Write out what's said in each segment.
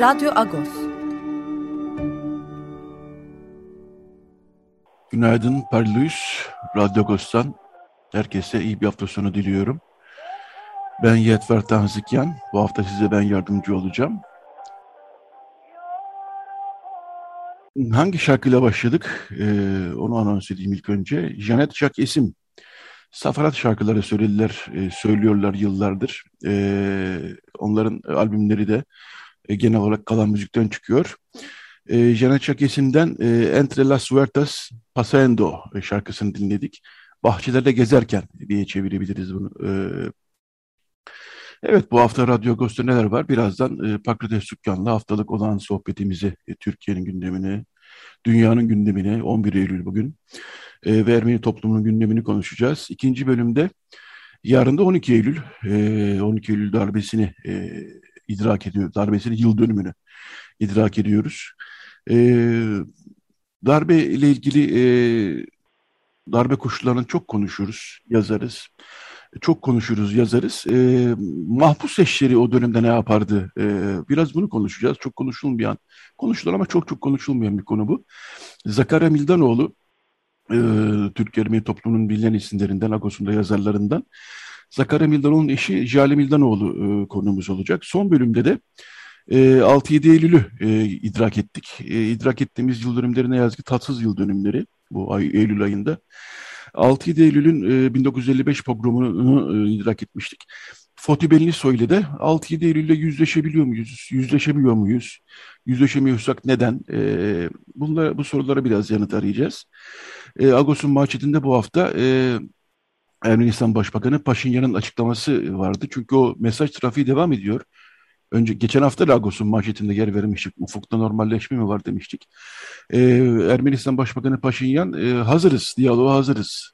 Radyo Agos. Günaydın Parlus, Radyo Agos'tan herkese iyi bir hafta sonu diliyorum. Ben Yetver Tanzikyan, bu hafta size ben yardımcı olacağım. Hangi şarkıyla başladık? Ee, onu anons edeyim ilk önce. Janet Jacques Esim. Safarat şarkıları söylediler, e, söylüyorlar yıllardır. E, onların albümleri de e, genel olarak kalan müzikten çıkıyor. E, Janet Çakesim'den e, Entre las Huertas Pasando e, şarkısını dinledik. Bahçelerde gezerken diye çevirebiliriz bunu. E, evet bu hafta Radyo Agos'ta neler var? Birazdan e, Pakrates Sükkan'la haftalık olan sohbetimizi, e, Türkiye'nin gündemini, dünyanın gündemini, 11 Eylül bugün e, ve Ermeni toplumunun gündemini konuşacağız. İkinci bölümde yarın da 12 Eylül, e, 12 Eylül darbesini e, idrak ediyor. Darbesinin yıl dönümünü idrak ediyoruz. E, darbe ile ilgili e, darbe koşullarını çok konuşuruz, yazarız. Çok konuşuruz, yazarız. E, mahpus eşleri o dönemde ne yapardı? E, biraz bunu konuşacağız. Çok konuşulmayan, konuşulur ama çok çok konuşulmayan bir konu bu. Zakarya Mildanoğlu, e, Türk Ermeni toplumunun bilinen isimlerinden, Agos'un da yazarlarından. Zakarya Mildanoğlu'nun eşi Jale Mildanoğlu e, konumuz olacak. Son bölümde de e, 6-7 Eylül'ü e, idrak ettik. E, idrak ettiğimiz yıl dönümleri ne yazık ki tatsız yıl dönümleri bu ay, Eylül ayında. 6-7 Eylül'ün e, 1955 pogromunu e, idrak etmiştik. Fatih Bellisoy ile de 6-7 Eylül'le yüzleşebiliyor muyuz? Yüzleşebiliyor muyuz? Yüzleşemiyorsak neden? E, bunlara, bu sorulara biraz yanıt arayacağız. E, Agos'un mahçetinde bu hafta e, Ermenistan Başbakanı Paşinyan'ın açıklaması vardı. Çünkü o mesaj trafiği devam ediyor. Önce geçen hafta Lagos'un manşetinde yer vermiştik. Ufukta normalleşme mi var demiştik. Ee, Ermenistan Başbakanı Paşinyan e, hazırız, diyaloğa hazırız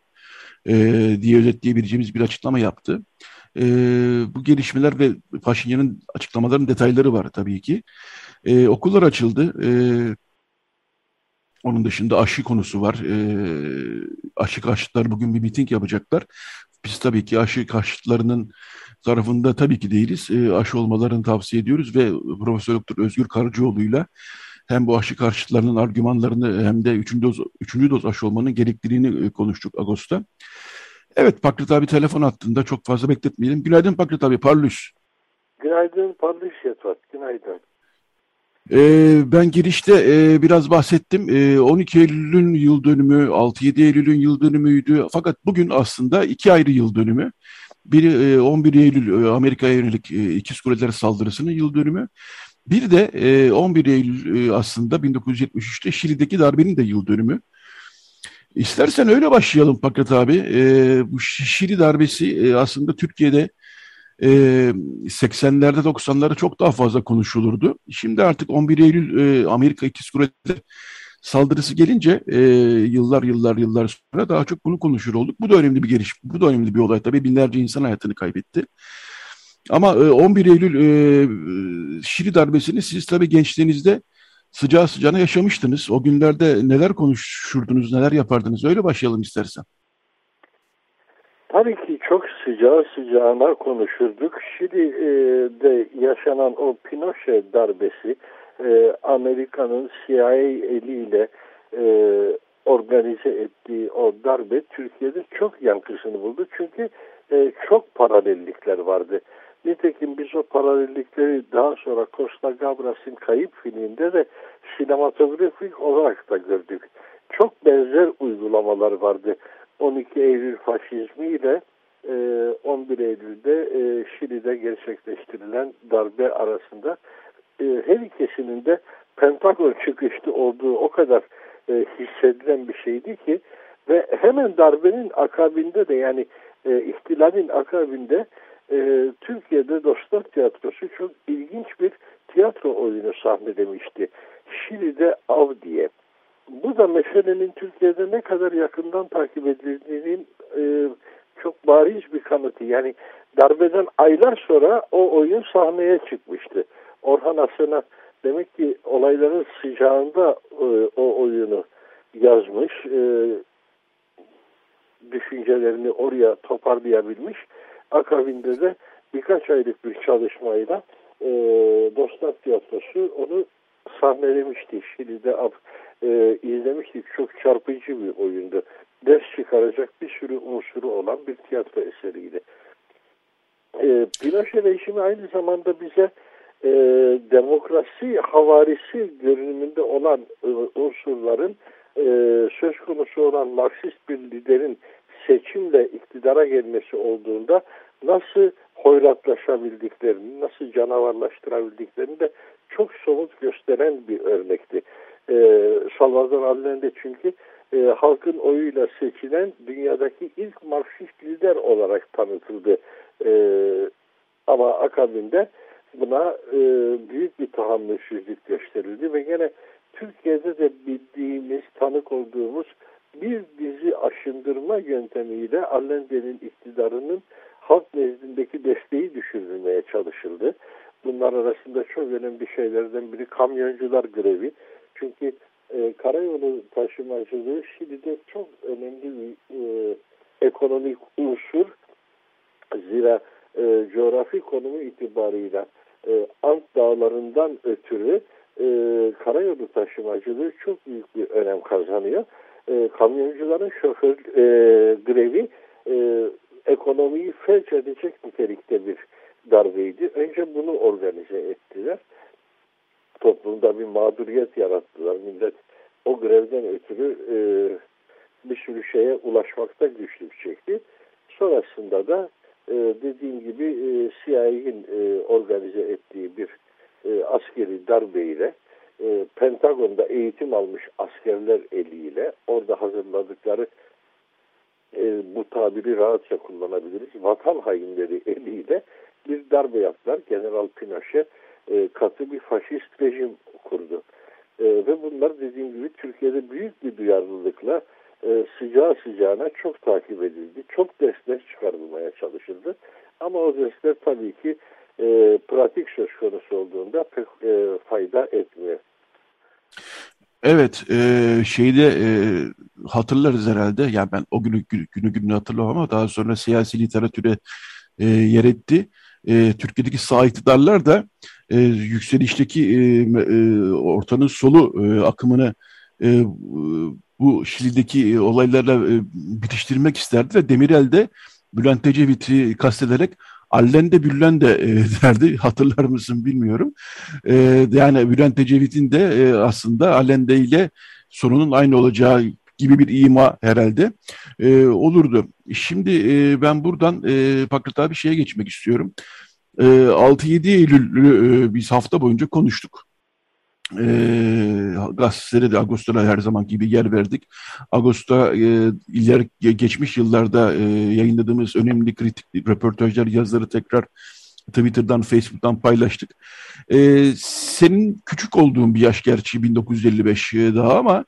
e, diye özetleyebileceğimiz bir açıklama yaptı. E, bu gelişmeler ve Paşinyan'ın açıklamalarının detayları var tabii ki. E, okullar açıldı. E, onun dışında aşı konusu var. E, aşı karşıtlar bugün bir miting yapacaklar. Biz tabii ki aşı karşıtlarının tarafında tabii ki değiliz. E, aşı olmalarını tavsiye ediyoruz ve Profesör Doktor Özgür Karıcıoğlu'yla hem bu aşı karşıtlarının argümanlarını hem de üçüncü doz, üçüncü doz aşı olmanın gerekliliğini e, konuştuk Ağustos'ta. Evet Pakrat abi telefon attığında çok fazla bekletmeyelim. Günaydın Pakrat abi, parlus. Günaydın parlus Yatvat, günaydın. Ee, ben girişte e, biraz bahsettim. E, 12 Eylül'ün yıl dönümü, 6-7 Eylül'ün yıl dönümüydü. Fakat bugün aslında iki ayrı yıl dönümü. Biri e, 11 Eylül e, Amerika'ya yönelik e, İkiz Kuleler saldırısının yıl dönümü. Bir de e, 11 Eylül e, aslında 1973'te Şili'deki darbenin de yıl dönümü. İstersen öyle başlayalım Pakrat abi. Bu Şili darbesi aslında Türkiye'de e, 80'lerde 90'larda çok daha fazla konuşulurdu. Şimdi artık 11 Eylül e, Amerika İkiz Kuleler saldırısı gelince e, yıllar yıllar yıllar sonra daha çok bunu konuşur olduk. Bu da önemli bir geliş, bu da önemli bir olay. Tabii binlerce insan hayatını kaybetti. Ama e, 11 Eylül e, Şili darbesini siz tabii gençliğinizde sıcağı sıcağına yaşamıştınız. O günlerde neler konuşurdunuz, neler yapardınız? Öyle başlayalım istersen. Tabii ki çok sıcağı sıcağına konuşurduk. Şili'de yaşanan o Pinochet darbesi e, Amerika'nın CIA eliyle e, organize ettiği o darbe Türkiye'de çok yankısını buldu. Çünkü e, çok paralellikler vardı. Nitekim biz o paralellikleri daha sonra Costa Gabras'ın Kayıp filminde de sinematografik olarak da gördük. Çok benzer uygulamalar vardı. 12 Eylül faşizmi ile 11 Eylül'de Şili'de gerçekleştirilen darbe arasında e, her ikisinin de Pentagon çıkışlı olduğu o kadar e, hissedilen bir şeydi ki ve hemen darbenin akabinde de yani e, ihtilalin akabinde e, Türkiye'de Dostlar Tiyatrosu çok ilginç bir tiyatro oyunu sahnelemişti. Şili'de Av diye. Bu da meselenin Türkiye'de ne kadar yakından takip edildiğinin e, çok bariz bir kanıtı. Yani darbeden aylar sonra o oyun sahneye çıkmıştı. Orhan Asena demek ki olayların sıcağında e, o oyunu yazmış. E, düşüncelerini oraya toparlayabilmiş. Akabinde de birkaç aylık bir çalışmayla e, Dostlar Tiyatrosu onu sahnelemişti. Şili'de e, izlemiştik. Çok çarpıcı bir oyundu. Ders çıkaracak bir sürü unsuru olan bir tiyatro eseriydi. E, Pinochet rejimi aynı zamanda bize e, demokrasi havarisi görünümünde olan e, unsurların e, söz konusu olan Marksist bir liderin seçimle iktidara gelmesi olduğunda nasıl hoyratlaşabildiklerini, nasıl canavarlaştırabildiklerini de çok somut gösteren bir örnekti. Ee, Salvador Allende çünkü e, halkın oyuyla seçilen dünyadaki ilk Marksist lider olarak tanıtıldı. E, ama akabinde buna e, büyük bir tahammülsüzlük gösterildi ve gene Türkiye'de de bildiğimiz, tanık olduğumuz bir dizi aşındırma yöntemiyle Allende'nin iktidarının halk nezdindeki desteği düşürülmeye çalışıldı. Bunlar arasında çok önemli şeylerden biri kamyoncular grevi. Çünkü e, karayolu taşımacılığı Şili'de çok önemli bir e, ekonomik unsur. Zira e, coğrafi konumu itibarıyla e, Ant dağlarından ötürü e, karayolu taşımacılığı çok büyük bir önem kazanıyor. E, kamyoncuların şoför e, grevi e, ekonomiyi felç edecek nitelikte bir darbeydi. Önce bunu organize ettiler. Toplumda bir mağduriyet yarattılar. Millet o grevden ötürü e, bir sürü şeye ulaşmakta güçlük çekti. Sonrasında da e, dediğim gibi e, CIA'nin e, organize ettiği bir e, askeri darbeyle e, Pentagon'da eğitim almış askerler eliyle orada hazırladıkları e, bu tabiri rahatça kullanabiliriz. Vatan hainleri eliyle bir darbe yaptılar. General Pinochet e, katı bir faşist rejim kurdu. E, ve bunlar dediğim gibi Türkiye'de büyük bir duyarlılıkla e, sıcağı sıcağına çok takip edildi. Çok dersler çıkarılmaya çalışıldı. Ama o dersler tabii ki e, pratik söz konusu olduğunda pek e, fayda etmiyor. Evet, e, şeyde e, hatırlarız herhalde. Yani ben o günü günü günü hatırlamam ama daha sonra siyasi literatüre e, yer etti. E, Türkiye'deki sağ iktidarlar da e, yükselişteki e, e, ortanın solu e, akımını e, bu Şili'deki e, olaylarla e, bitiştirmek isterdi ve Demirel de Bülent Ecevit'i kastederek Allende Büllende e, derdi. Hatırlar mısın bilmiyorum. E, yani Bülent Ecevit'in de e, aslında Allende ile sorunun aynı olacağı gibi bir ima herhalde e, olurdu. Şimdi e, ben buradan e, Pakrat abi şeye geçmek istiyorum. E, 6-7 Eylül'ü e, biz hafta boyunca konuştuk. E, gazetelere de Ağustos'a her zaman gibi yer verdik. Ağustos'ta e, geçmiş yıllarda e, yayınladığımız önemli kritik röportajlar, yazıları tekrar Twitter'dan, Facebook'tan paylaştık. E, senin küçük olduğun bir yaş gerçi 1955 e, daha ama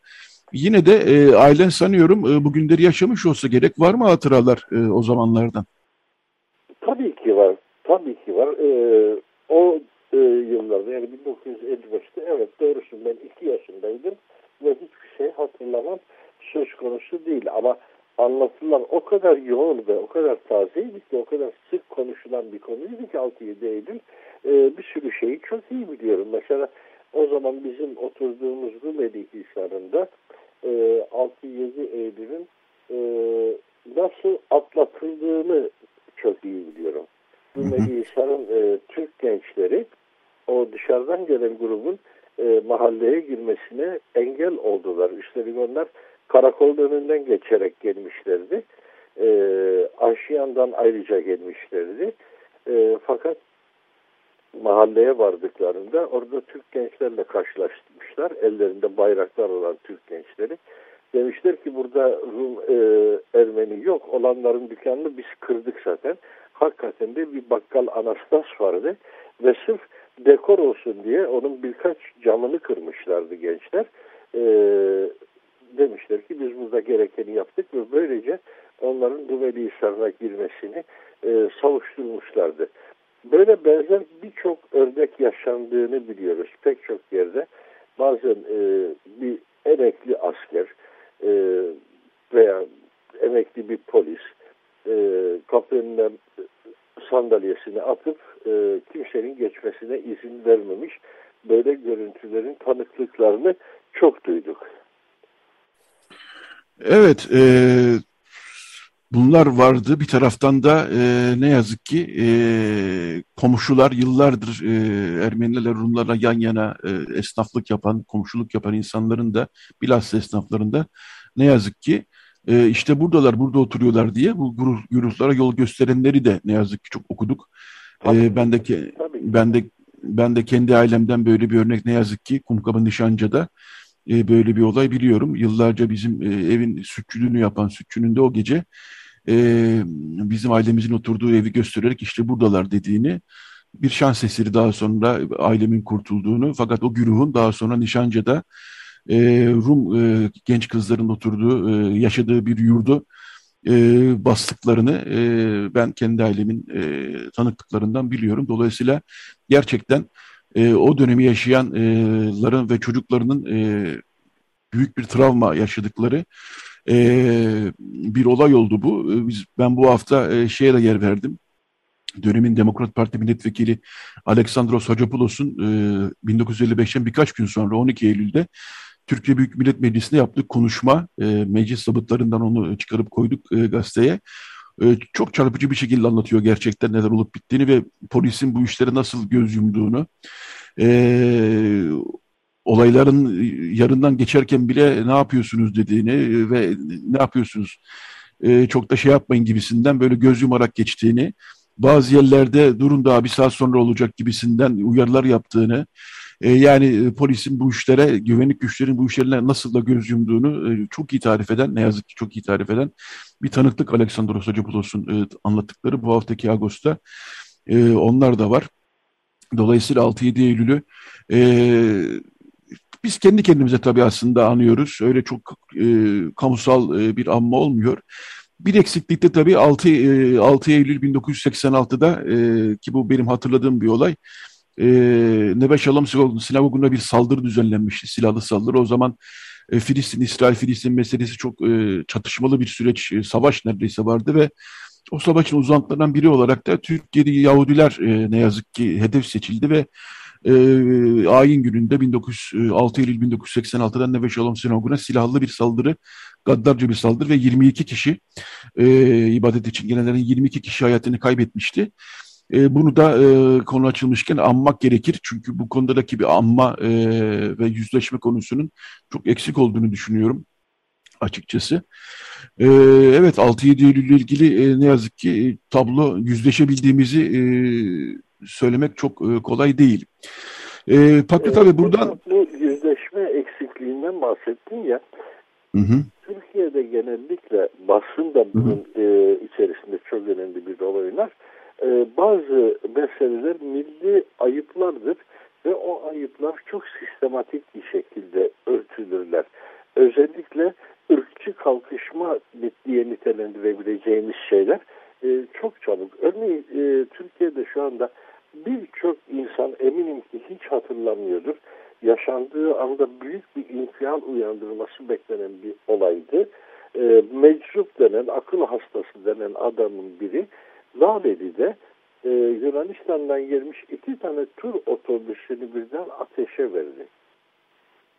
yine de e, ailen sanıyorum e, bu günleri yaşamış olsa gerek. Var mı hatıralar e, o zamanlardan? Tabii ki var. Tabii ki var. Ee, o e, yıllarda yani 1955'te evet doğrusun ben iki yaşındaydım ve hiçbir şey hatırlamam söz konusu değil ama anlatılan o kadar yoğun ve o kadar tazeydi ki o kadar sık konuşulan bir konuydu ki 6-7 Eylül e, bir sürü şeyi çok iyi biliyorum. Mesela o zaman bizim oturduğumuz Rumeli Hisarı'nda e, 6-7 Eylül'ün e, nasıl atlatıldığını çok iyi biliyorum. Rumeli Hisar'ın e, Türk gençleri o dışarıdan gelen grubun e, mahalleye girmesine engel oldular. Üstelik onlar karakolun önünden geçerek gelmişlerdi. E, Aşiyan'dan ayrıca gelmişlerdi. E, fakat mahalleye vardıklarında orada Türk gençlerle karşılaşmışlar. Ellerinde bayraklar olan Türk gençleri. Demişler ki burada Rum e, Ermeni yok. Olanların dükkanını biz kırdık zaten. hakikaten de bir bakkal Anastas vardı ve sırf dekor olsun diye onun birkaç camını kırmışlardı gençler. E, demişler ki biz burada gerekeni yaptık ve böylece onların Rumeli Hisarı'na girmesini e, savuşturmuşlardı. Böyle benzer birçok örnek yaşandığını biliyoruz pek çok yerde. Bazen e, bir emekli asker e, veya emekli bir polis e, kapının sandalyesini atıp e, kimsenin geçmesine izin vermemiş. Böyle görüntülerin tanıklıklarını çok duyduk. Evet, e, bunlar vardı. Bir taraftan da e, ne yazık ki e, komşular yıllardır e, Ermenilerle Rumlarla yan yana e, esnaflık yapan, komşuluk yapan insanların da bilhassa esnafların da ne yazık ki e, işte buradalar, burada oturuyorlar diye bu gruplara yol gösterenleri de ne yazık ki çok okuduk. E, ben de ben de ben de kendi ailemden böyle bir örnek ne yazık ki Kumkapı Nişancı'da e, böyle bir olay biliyorum. Yıllarca bizim e, evin sütçülüğünü yapan sütçünün de o gece e, bizim ailemizin oturduğu evi göstererek işte buradalar dediğini bir şans eseri daha sonra ailemin kurtulduğunu fakat o güruhun daha sonra Nişancı'da e, Rum e, genç kızların oturduğu, e, yaşadığı bir yurdu e, bastıklarını e, ben kendi ailemin e, tanıklıklarından biliyorum. Dolayısıyla gerçekten e, o dönemi yaşayanların ve çocuklarının e, büyük bir travma yaşadıkları e, bir olay oldu bu. Biz, ben bu hafta e, şeye de yer verdim. Dönemin Demokrat Parti milletvekili Aleksandros Hocapoulos'un e, 1955'ten birkaç gün sonra 12 Eylül'de Türkiye Büyük Millet Meclisi'nde yaptık konuşma. E, meclis zabıtlarından onu çıkarıp koyduk e, gazeteye. E, çok çarpıcı bir şekilde anlatıyor gerçekten neler olup bittiğini ve polisin bu işlere nasıl göz yumduğunu. E, olayların yarından geçerken bile ne yapıyorsunuz dediğini ve ne yapıyorsunuz e, çok da şey yapmayın gibisinden böyle göz yumarak geçtiğini, bazı yerlerde durun daha bir saat sonra olacak gibisinden uyarılar yaptığını, e, yani e, polisin bu işlere, güvenlik güçlerin bu işlerine nasıl da göz yumduğunu e, çok iyi tarif eden, ne yazık ki çok iyi tarif eden bir tanıklık Aleksandros Hocapoulos'un anlattıkları bu haftaki Ağustos'ta onlar da var. Dolayısıyla 6-7 Eylül'ü biz kendi kendimize tabii aslında anıyoruz. Öyle çok e, kamusal e, bir anma olmuyor. Bir eksiklikte tabii 6, e, 6 Eylül 1986'da e, ki bu benim hatırladığım bir olay e, Nebe Şalom sinagoguna bir saldırı düzenlenmişti, silahlı saldırı. O zaman e, Filistin, İsrail, Filistin meselesi çok e, çatışmalı bir süreç, e, savaş neredeyse vardı ve o savaşın uzantılarından biri olarak da Türkiye'de Yahudiler e, ne yazık ki hedef seçildi ve e, ayin gününde 1906 Eylül 1986'da Neve Şalom Sinagoguna silahlı bir saldırı, gaddarca bir saldırı ve 22 kişi e, ibadet için gelenlerin 22 kişi hayatını kaybetmişti. E, bunu da e, konu açılmışken anmak gerekir. Çünkü bu konudaki bir anma e, ve yüzleşme konusunun çok eksik olduğunu düşünüyorum açıkçası. E, evet 6-7 Eylül ile ilgili e, ne yazık ki e, tablo yüzleşebildiğimizi söylemek çok e, kolay değil. E, Pakrat abi buradan... Bu yüzleşme eksikliğinden bahsettin ya. Hı hı. Türkiye'de genellikle basın da bunun hı hı. E, içerisinde çok önemli bir rol oynar e, bazı meseleler milli ayıplardır ve o ayıplar çok sistematik bir şekilde örtülürler. Özellikle ırkçı kalkışma diye nitelendirebileceğimiz şeyler e, çok çabuk. Örneğin e, Türkiye'de şu anda birçok insan eminim ki hiç hatırlamıyordur. Yaşandığı anda büyük bir infial uyandırması beklenen bir olaydı. E, meczup denen, akıl hastası denen adamın biri Laleli'de e, Yunanistan'dan gelmiş iki tane tur otobüsünü birden ateşe verdi.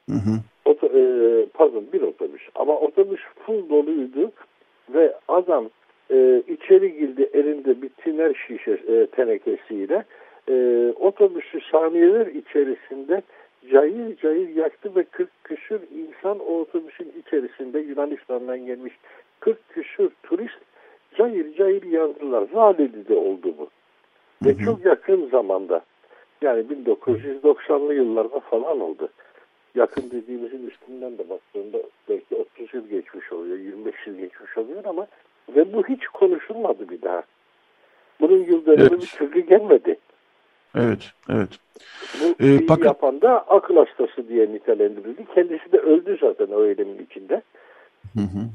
Hı hı. Oto, e, pardon bir otobüs ama otobüs full doluydu ve adam e, içeri girdi elinde bir tiner şişe e, tenekesiyle e, otobüsü saniyeler içerisinde cayır cayır yaktı ve 40 küsür insan o otobüsün içerisinde Yunanistan'dan gelmiş 40 küsür turist cayır cayır yandılar. Zalili'de oldu bu. Hı hı. Ve çok yakın zamanda yani 1990'lı yıllarda falan oldu. Yakın dediğimizin üstünden de baktığında belki 30 yıl geçmiş oluyor, 25 yıl geçmiş oluyor ama ve bu hiç konuşulmadı bir daha. Bunun yıl dönümü evet. bir türlü gelmedi. Evet, evet. Bu ee, pak- yapan da akıl hastası diye nitelendirildi. Kendisi de öldü zaten o eylemin içinde. Hı hı.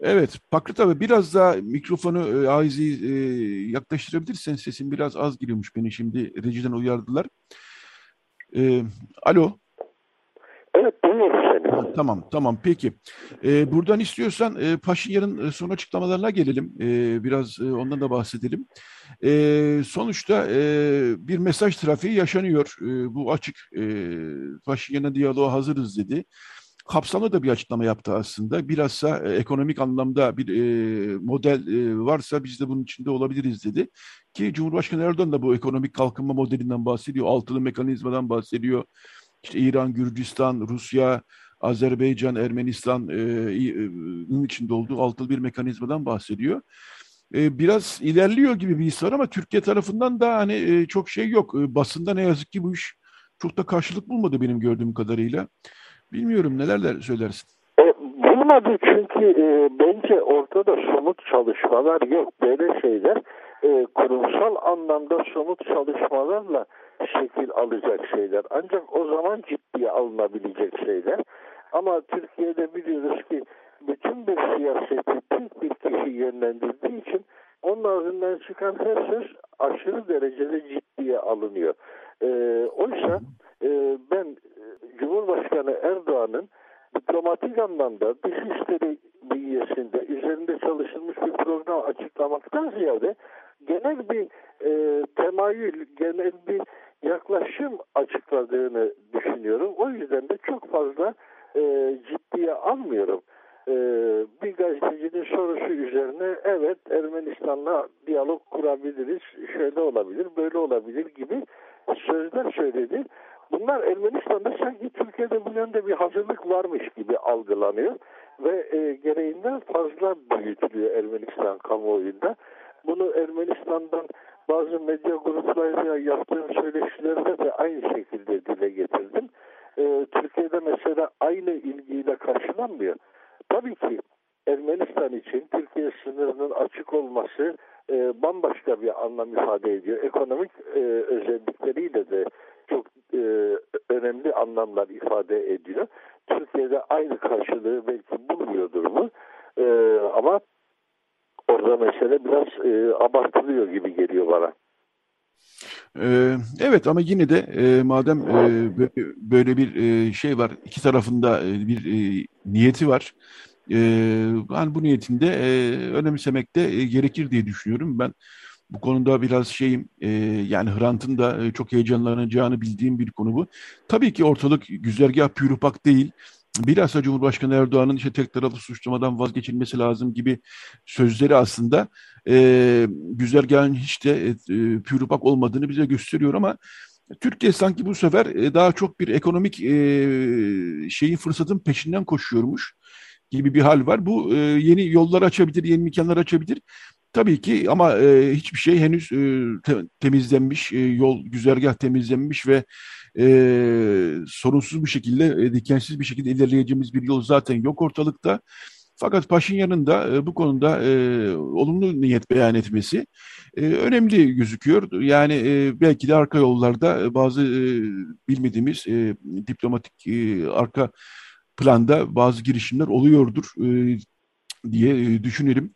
Evet, Pakrit abi biraz daha mikrofonu e, Aizi e, yaklaştırabilirsen sesin biraz az giriyormuş beni şimdi rejiden uyardılar. E, alo. Evet, seni. Tamam, tamam. Peki. E, buradan istiyorsan e, Paşinyan'ın e, son açıklamalarına gelelim. E, biraz e, ondan da bahsedelim. E, sonuçta e, bir mesaj trafiği yaşanıyor. E, bu açık. E, Paşinyan'ın diyaloğa hazırız dedi kapsamlı da bir açıklama yaptı aslında. Bilhassa e, ekonomik anlamda bir e, model e, varsa biz de bunun içinde olabiliriz dedi. Ki Cumhurbaşkanı Erdoğan da bu ekonomik kalkınma modelinden bahsediyor. Altılı mekanizmadan bahsediyor. İşte İran, Gürcistan, Rusya, Azerbaycan, Ermenistan'ın e, içinde olduğu altılı bir mekanizmadan bahsediyor. E, biraz ilerliyor gibi bir his var ama Türkiye tarafından da hani e, çok şey yok. E, basında ne yazık ki bu iş çok da karşılık bulmadı benim gördüğüm kadarıyla. Bilmiyorum neler söylersin. E, bulmadı çünkü e, bence ortada somut çalışmalar yok. Böyle şeyler e, kurumsal anlamda somut çalışmalarla şekil alacak şeyler. Ancak o zaman ciddiye alınabilecek şeyler. Ama Türkiye'de biliyoruz ki bütün bir siyaseti tek bir kişi yönlendirdiği için onun ağzından çıkan her söz aşırı derecede ciddiye alınıyor. E, oysa e, ben Cumhurbaşkanı Erdoğan'ın diplomatik anlamda dışişleri bünyesinde üzerinde çalışılmış bir program açıklamaktan ziyade genel bir e, temayül, genel bir yaklaşım açıkladığını düşünüyorum. O yüzden de çok fazla e, ciddiye almıyorum. E, bir gazetecinin sorusu üzerine evet Ermenistan'la diyalog kurabiliriz, şöyle olabilir, böyle olabilir gibi sözler söyledi. Bunlar Ermenistan'da sanki Türkiye'de bu yönde bir hazırlık varmış gibi algılanıyor ve e, gereğinden fazla büyütülüyor Ermenistan kamuoyunda. Bunu Ermenistan'dan bazı medya gruplarıyla yaptığım söyleşilerde de aynı şekilde dile getirdim. E, Türkiye'de mesela aynı ilgiyle karşılanmıyor. Tabii ki Ermenistan için Türkiye sınırının açık olması e, bambaşka bir anlam ifade ediyor. Ekonomik e, özellikleriyle de çok e, önemli anlamlar ifade ediyor. Türkiye'de aynı karşılığı belki bulmuyordur mu? E, ama orada mesele biraz e, abartılıyor gibi geliyor bana. Ee, evet ama yine de e, madem e, böyle bir e, şey var, iki tarafında bir niyeti var. Yani bu niyetinde önemsemek de gerekir diye düşünüyorum. Ben bu konuda biraz şeyim yani Hrant'ın da çok heyecanlanacağını bildiğim bir konu bu. Tabii ki ortalık güzergah pürüpak değil. Bilhassa Cumhurbaşkanı Erdoğan'ın işte tek taraflı suçlamadan vazgeçilmesi lazım gibi sözleri aslında e, güzergahın hiç de e, pürüpak olmadığını bize gösteriyor ama Türkiye sanki bu sefer e, daha çok bir ekonomik e, şeyin fırsatın peşinden koşuyormuş gibi bir hal var. Bu e, yeni yollar açabilir, yeni imkanlar açabilir. Tabii ki ama e, hiçbir şey henüz e, te, temizlenmiş, e, yol güzergah temizlenmiş ve e, sorunsuz bir şekilde, e, dikensiz bir şekilde ilerleyeceğimiz bir yol zaten yok ortalıkta. Fakat Paşinyan'ın da e, bu konuda e, olumlu niyet beyan etmesi e, önemli gözüküyor. Yani e, belki de arka yollarda bazı e, bilmediğimiz e, diplomatik e, arka planda bazı girişimler oluyordur e, diye e, düşünelim.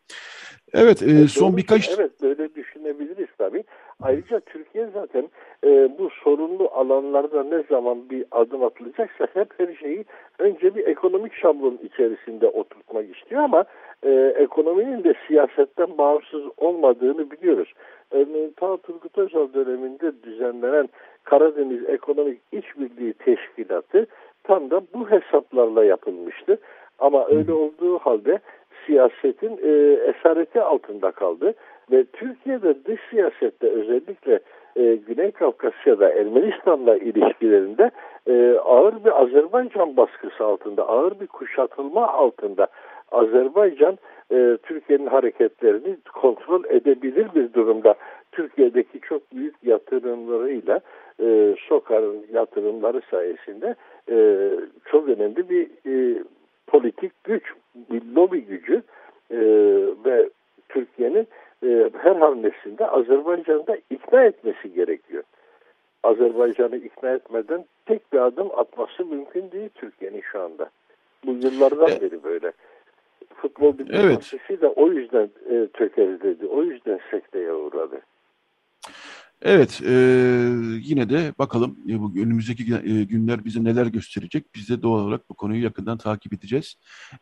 Evet, e, evet son birkaç... Evet, böyle düşünebiliriz tabii. Ayrıca Türkiye zaten e, bu sorunlu alanlarda ne zaman bir adım atılacaksa hep her şeyi önce bir ekonomik şablon içerisinde oturtmak istiyor ama e, ekonominin de siyasetten bağımsız olmadığını biliyoruz. Örneğin ta Turgut Özal döneminde düzenlenen Karadeniz Ekonomik İşbirliği Teşkilatı tam da bu hesaplarla yapılmıştı. Ama öyle olduğu halde siyasetin e, esareti altında kaldı ve Türkiye'de dış siyasette özellikle e, Güney Kafkasya'da Ermenistan'la ilişkilerinde e, ağır bir Azerbaycan baskısı altında, ağır bir kuşatılma altında Azerbaycan e, Türkiye'nin hareketlerini kontrol edebilir bir durumda. Türkiye'deki çok büyük yatırımlarıyla e, SOKAR'ın yatırımları sayesinde e, çok önemli bir e, politik güç, bir lobi gücü e, ve Türkiye'nin e, hamlesinde Azerbaycan'da ikna etmesi gerekiyor. Azerbaycan'ı ikna etmeden tek bir adım atması mümkün değil Türkiye'nin şu anda. Bu yıllardan beri böyle. Futbol diplomasisi evet. de o yüzden e, tökezledi. O yüzden sekteye uğradı. Evet, e, yine de bakalım e, bu önümüzdeki e, günler bize neler gösterecek. Biz de doğal olarak bu konuyu yakından takip edeceğiz.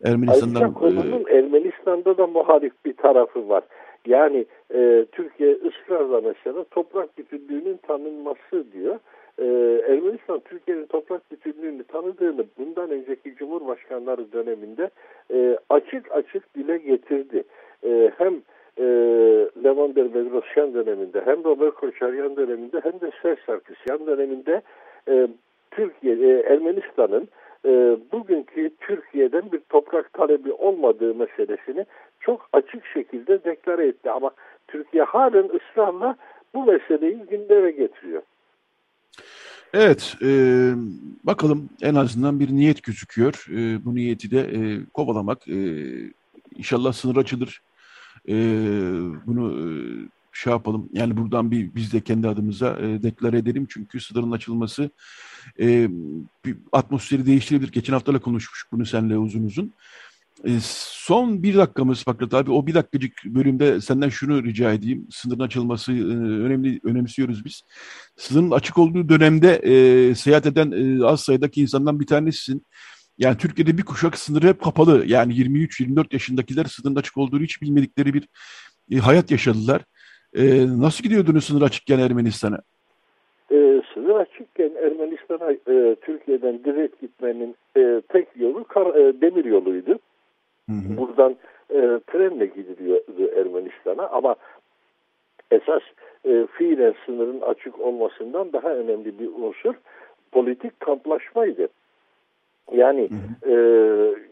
Ermenistan'dan... Ayrıca konunun e, Ermenistan'da da muhalif bir tarafı var. Yani e, Türkiye ısrarla mesela toprak bütünlüğünün tanınması diyor. E, Ermenistan Türkiye'nin toprak bütünlüğünü tanıdığını bundan önceki Cumhurbaşkanları döneminde e, açık açık dile getirdi. E, hem e, Levander Bedrosyan döneminde hem Robert Koçaryan döneminde hem de Ser Sarkisyan döneminde e, Türkiye, e, Ermenistan'ın e, bugünkü Türkiye'den bir toprak talebi olmadığı meselesini çok açık şekilde deklare etti. Ama Türkiye halen ısrarla bu meseleyi gündeme getiriyor. Evet, e, bakalım en azından bir niyet gözüküyor. E, bu niyeti de e, kovalamak. E, inşallah sınır açılır. E, bunu e, şey yapalım. Yani buradan bir biz de kendi adımıza e, deklar edelim. Çünkü sınırın açılması e, bir atmosferi değiştirebilir. Geçen hafta da konuşmuştuk bunu seninle uzun uzun. E, son bir dakikamız Fakret abi. O bir dakikacık bölümde senden şunu rica edeyim. Sınırın açılması e, önemli önemsiyoruz biz. Sınırın açık olduğu dönemde e, seyahat eden e, az sayıdaki insandan bir tanesisin. Yani Türkiye'de bir kuşak sınırı hep kapalı. Yani 23-24 yaşındakiler sınırın açık olduğunu hiç bilmedikleri bir e, hayat yaşadılar. E, nasıl gidiyordunuz sınır açıkken Ermenistan'a? E, sınır açıkken Ermenistan'a e, Türkiye'den direkt gitmenin e, tek yolu kar, e, demir yoluydu. Hı hı. Buradan e, trenle gidiliyordu Ermenistan'a ama esas e, fiilen sınırın açık olmasından daha önemli bir unsur politik kamplaşmaydı. Yani hı hı. E,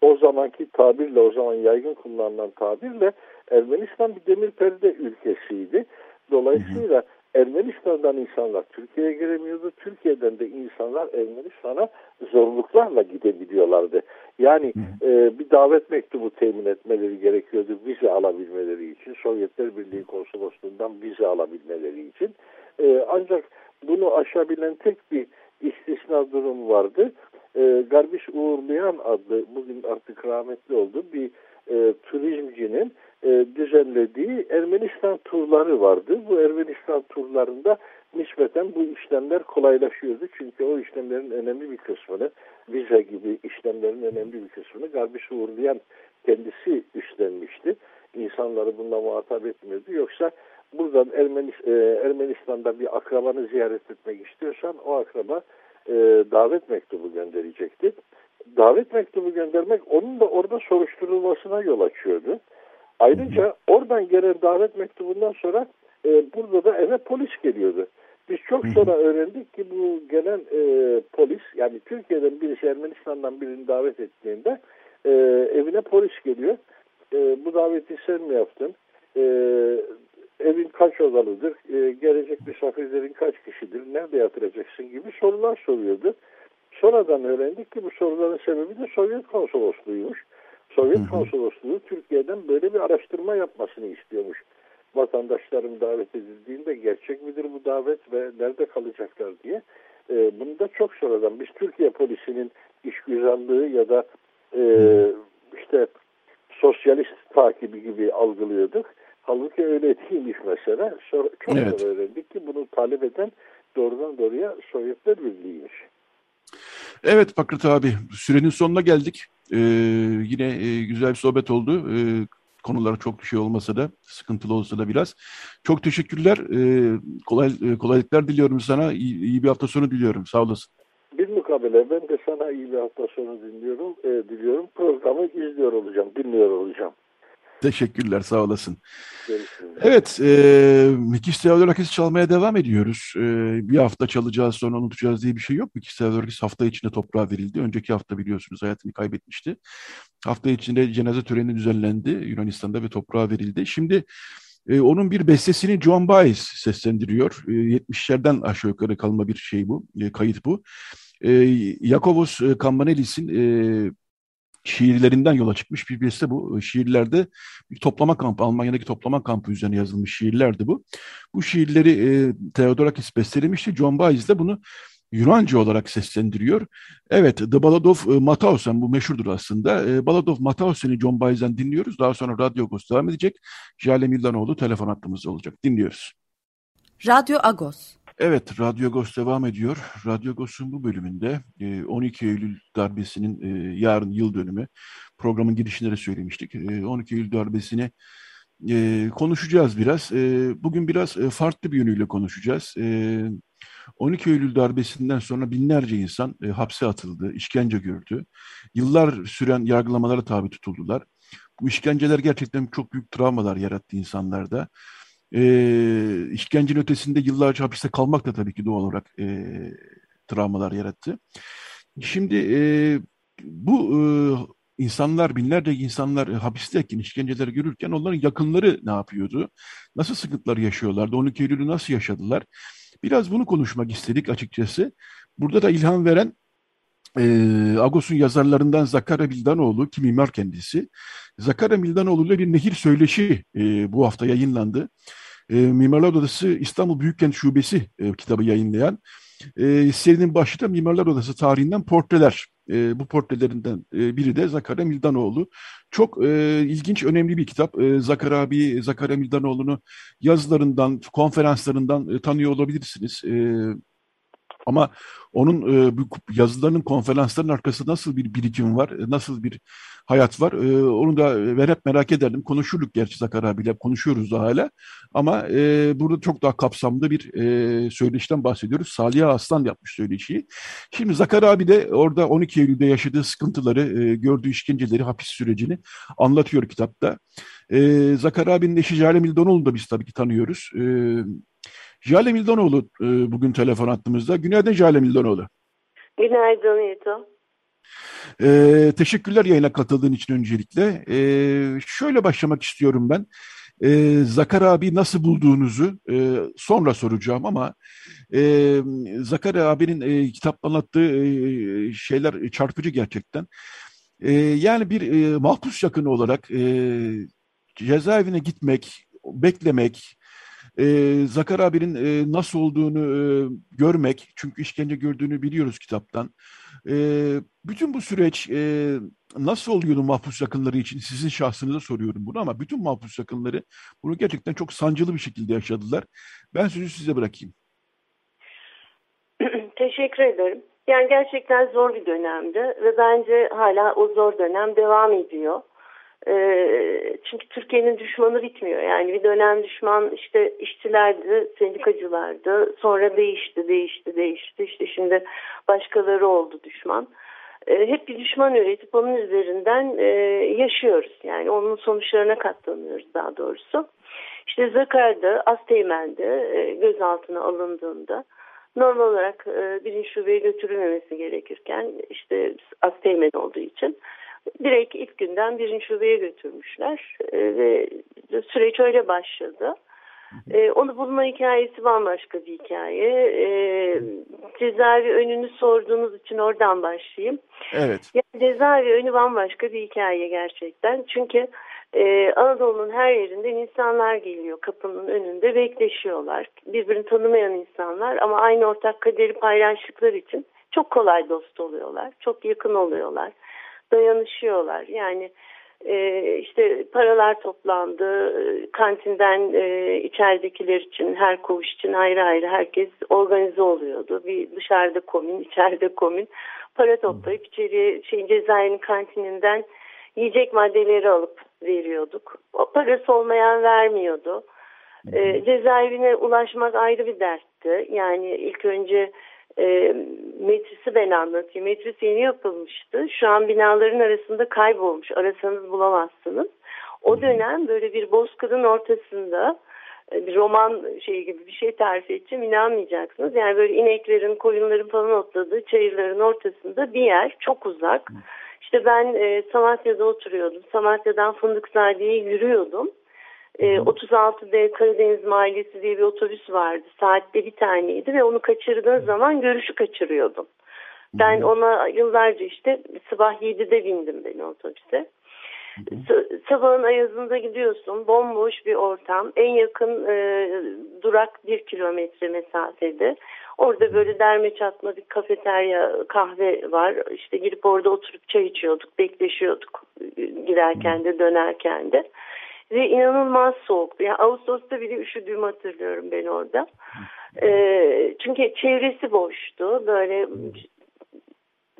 o zamanki tabirle, o zaman yaygın kullanılan tabirle Ermenistan bir demir perde ülkesiydi. Dolayısıyla hı hı. Ermenistan'dan insanlar Türkiye'ye giremiyordu. Türkiye'den de insanlar Ermenistan'a zorluklarla gidebiliyorlardı. Yani e, bir davet mektubu temin etmeleri gerekiyordu vize alabilmeleri için. Sovyetler Birliği konsolosluğundan vize alabilmeleri için. E, ancak bunu aşabilen tek bir istisna durum vardı. E, Garbiş Uğurlayan adlı bugün artık rahmetli oldu bir e, turizmcinin e, düzenlediği Ermenistan turları vardı. Bu Ermenistan turlarında nispeten bu işlemler kolaylaşıyordu. Çünkü o işlemlerin önemli bir kısmını, vize gibi işlemlerin önemli bir kısmını Garbiş Uğurlayan kendisi üstlenmişti. İnsanları bununla muhatap etmiyordu. Yoksa buradan e, Ermenistan'da bir akrabanı ziyaret etmek istiyorsan o akraba e, davet mektubu gönderecekti. Davet mektubu göndermek onun da orada soruşturulmasına yol açıyordu. Ayrıca oradan gelen davet mektubundan sonra e, burada da eve polis geliyordu. Biz çok sonra öğrendik ki bu gelen e, polis yani Türkiye'den birisi Ermenistan'dan birini davet ettiğinde e, evine polis geliyor. E, bu daveti sen mi yaptın? E, evin kaç odalıdır? E, gelecek misafirlerin kaç kişidir? Nerede yatıracaksın gibi sorular soruyordu. Sonradan öğrendik ki bu soruların sebebi de Sovyet konsolosluğuymuş. Sovyet konsolosluğu Türkiye'den böyle bir araştırma yapmasını istiyormuş. Vatandaşlarım davet edildiğinde gerçek midir bu davet ve nerede kalacaklar diye. E, bunu da çok sonradan biz Türkiye polisinin işgüzarlığı ya da e, işte sosyalist takibi gibi algılıyorduk. Halbuki öyle değilmiş mesela. Sonra, çok evet. öğrendik ki bunu talep eden doğrudan doğruya Sovyetler Birliği'ymiş. Evet Fakret abi sürenin sonuna geldik. Ee, yine e, güzel bir sohbet oldu. Ee, konular çok bir şey olmasa da sıkıntılı olsa da biraz. Çok teşekkürler. Ee, kolay e, kolaylıklar diliyorum sana. İyi, iyi bir hafta sonu diliyorum. Sağ olasın. Bir mukabele ben de sana iyi bir hafta sonu dinliyorum. E, diliyorum. Programı izliyor olacağım, dinliyor olacağım. Teşekkürler, sağ olasın. Evet, e, Mikis Theodorakis çalmaya devam ediyoruz. E, bir hafta çalacağız, sonra unutacağız diye bir şey yok. Mikis Theodorakis hafta içinde toprağa verildi. Önceki hafta biliyorsunuz hayatını kaybetmişti. Hafta içinde cenaze töreni düzenlendi Yunanistan'da ve toprağa verildi. Şimdi e, onun bir bestesini John Baez seslendiriyor. E, 70'lerden aşağı yukarı kalma bir şey bu, e, kayıt bu. E, Yakovos Kambanelis'in e, şiirlerinden yola çıkmış bir beste bu. Şiirlerde bir toplama kampı, Almanya'daki toplama kampı üzerine yazılmış şiirlerdi bu. Bu şiirleri e, Theodorakis bestelemişti. John Baez de bunu Yunanca olarak seslendiriyor. Evet, The Ballad of e, Mauthausen bu meşhurdur aslında. E, Ballad of Mauthausen'i John Baez'den dinliyoruz. Daha sonra Radyo Agos devam edecek. Jale Millanoğlu telefon hattımızda olacak. Dinliyoruz. Radyo Agos. Evet, Radyo Agos devam ediyor. Radyo Agos'un bu bölümünde 12 e, Eylül darbesinin e, yarın yıl dönümü programın girişinde de söylemiştik. 12 Eylül darbesini konuşacağız biraz. Bugün biraz farklı bir yönüyle konuşacağız. 12 Eylül darbesinden sonra binlerce insan e, hapse atıldı, işkence gördü. Yıllar süren yargılamalara tabi tutuldular. Bu işkenceler gerçekten çok büyük travmalar yarattı insanlarda. E, işkencenin ötesinde yıllarca hapiste kalmak da tabii ki doğal olarak e, travmalar yarattı. Şimdi e, bu e, insanlar, binlerce insanlar e, hapisteyken, işkenceleri görürken onların yakınları ne yapıyordu? Nasıl sıkıntılar yaşıyorlardı? 12 Eylül'ü nasıl yaşadılar? Biraz bunu konuşmak istedik açıkçası. Burada da ilham veren e, Agos'un yazarlarından Zakara Bildanoğlu ki mimar kendisi. Zakara Bildanoğlu ile bir nehir söyleşi e, bu hafta yayınlandı. E, Mimarlar Odası İstanbul Büyükkent Şubesi e, kitabı yayınlayan e, serinin başı da Mimarlar Odası tarihinden portreler. E, bu portrelerinden e, biri de Zakara Mildanoğlu. Çok e, ilginç, önemli bir kitap. E, Zakar abi, Zakara Mildanoğlu'nu yazılarından, konferanslarından e, tanıyor olabilirsiniz. E, ama onun e, bu yazılarının, konferansların arkasında nasıl bir birikim var, e, nasıl bir hayat var, e, onu da ben hep merak ederdim. Konuşurduk gerçi Zakar abiyle, konuşuyoruz da hala. Ama e, burada çok daha kapsamlı bir e, söyleşiden bahsediyoruz. Salih Aslan yapmış söyleşiyi. Şimdi Zakar abi de orada 12 Eylül'de yaşadığı sıkıntıları, e, gördüğü işkenceleri, hapis sürecini anlatıyor kitapta. E, Zakar abinin eşi Jale Mildonoğlu'nu da biz tabii ki tanıyoruz. E, Jale Mildanoğlu e, bugün telefon attığımızda. Günaydın Jale Mildanoğlu. Günaydın Eto. Ee, teşekkürler yayına katıldığın için öncelikle. Ee, şöyle başlamak istiyorum ben. Ee, Zakar abi nasıl bulduğunuzu e, sonra soracağım ama e, Zakar abinin e, kitapta anlattığı e, şeyler çarpıcı gerçekten. E, yani bir e, mahpus yakını olarak e, cezaevine gitmek, beklemek, e, Zakar abinin e, nasıl olduğunu e, görmek, çünkü işkence gördüğünü biliyoruz kitaptan. E, bütün bu süreç e, nasıl oluyordu mahpus yakınları için? Sizin şahsınıza soruyorum bunu ama bütün mahpus yakınları bunu gerçekten çok sancılı bir şekilde yaşadılar. Ben sözü size bırakayım. Teşekkür ederim. Yani gerçekten zor bir dönemdi ve bence hala o zor dönem devam ediyor. Ee, çünkü Türkiye'nin düşmanı bitmiyor. Yani bir dönem düşman işte işçilerdi, sendikacılardı. Sonra değişti, değişti, değişti. İşte şimdi başkaları oldu düşman. Ee, hep bir düşman üretip onun üzerinden e, yaşıyoruz. Yani onun sonuçlarına katlanıyoruz daha doğrusu. İşte Zakar'da, Asteğmen'de e, gözaltına alındığında normal olarak e, birinci şubeye götürülmemesi gerekirken işte Asteğmen olduğu için direkt ilk günden birinci şubeye götürmüşler e, ve süreç öyle başladı. E, onu bulma hikayesi bambaşka bir hikaye. E, cezaevi önünü sorduğunuz için oradan başlayayım. Evet. Yani cezaevi önü bambaşka bir hikaye gerçekten. Çünkü e, Anadolu'nun her yerinden insanlar geliyor kapının önünde bekleşiyorlar. Birbirini tanımayan insanlar ama aynı ortak kaderi paylaştıkları için çok kolay dost oluyorlar. Çok yakın oluyorlar dayanışıyorlar. Yani e, işte paralar toplandı, kantinden e, içeridekiler için, her koğuş için ayrı ayrı herkes organize oluyordu. Bir dışarıda komün, içeride komün para toplayıp içeriye şeyin cezaevinin kantininden yiyecek maddeleri alıp veriyorduk. O parası olmayan vermiyordu. E, cezaevine ulaşmak ayrı bir dertti. Yani ilk önce e, metrisi ben anlatayım. Metris yeni yapılmıştı. Şu an binaların arasında kaybolmuş. Arasanız bulamazsınız. O dönem böyle bir bozkırın ortasında e, bir roman şeyi gibi bir şey tarif edeceğim inanmayacaksınız. Yani böyle ineklerin, koyunların falan otladığı çayırların ortasında bir yer çok uzak. İşte ben e, Samatya'da oturuyordum. Samatya'dan Fındıkzade'ye yürüyordum. E, ee, 36D Karadeniz Mahallesi diye bir otobüs vardı. Saatte bir taneydi ve onu kaçırdığın zaman görüşü kaçırıyordum. Ben ona yıllarca işte sabah 7'de bindim ben otobüse. Sabahın ayazında gidiyorsun. Bomboş bir ortam. En yakın e, durak bir kilometre mesafede. Orada böyle derme çatma bir kafeterya kahve var. İşte girip orada oturup çay içiyorduk. Bekleşiyorduk. Giderken de dönerken de. Ve inanılmaz soğuk. Yani Ağustos'ta bile üşüdüğümü hatırlıyorum ben orada. E, çünkü çevresi boştu. Böyle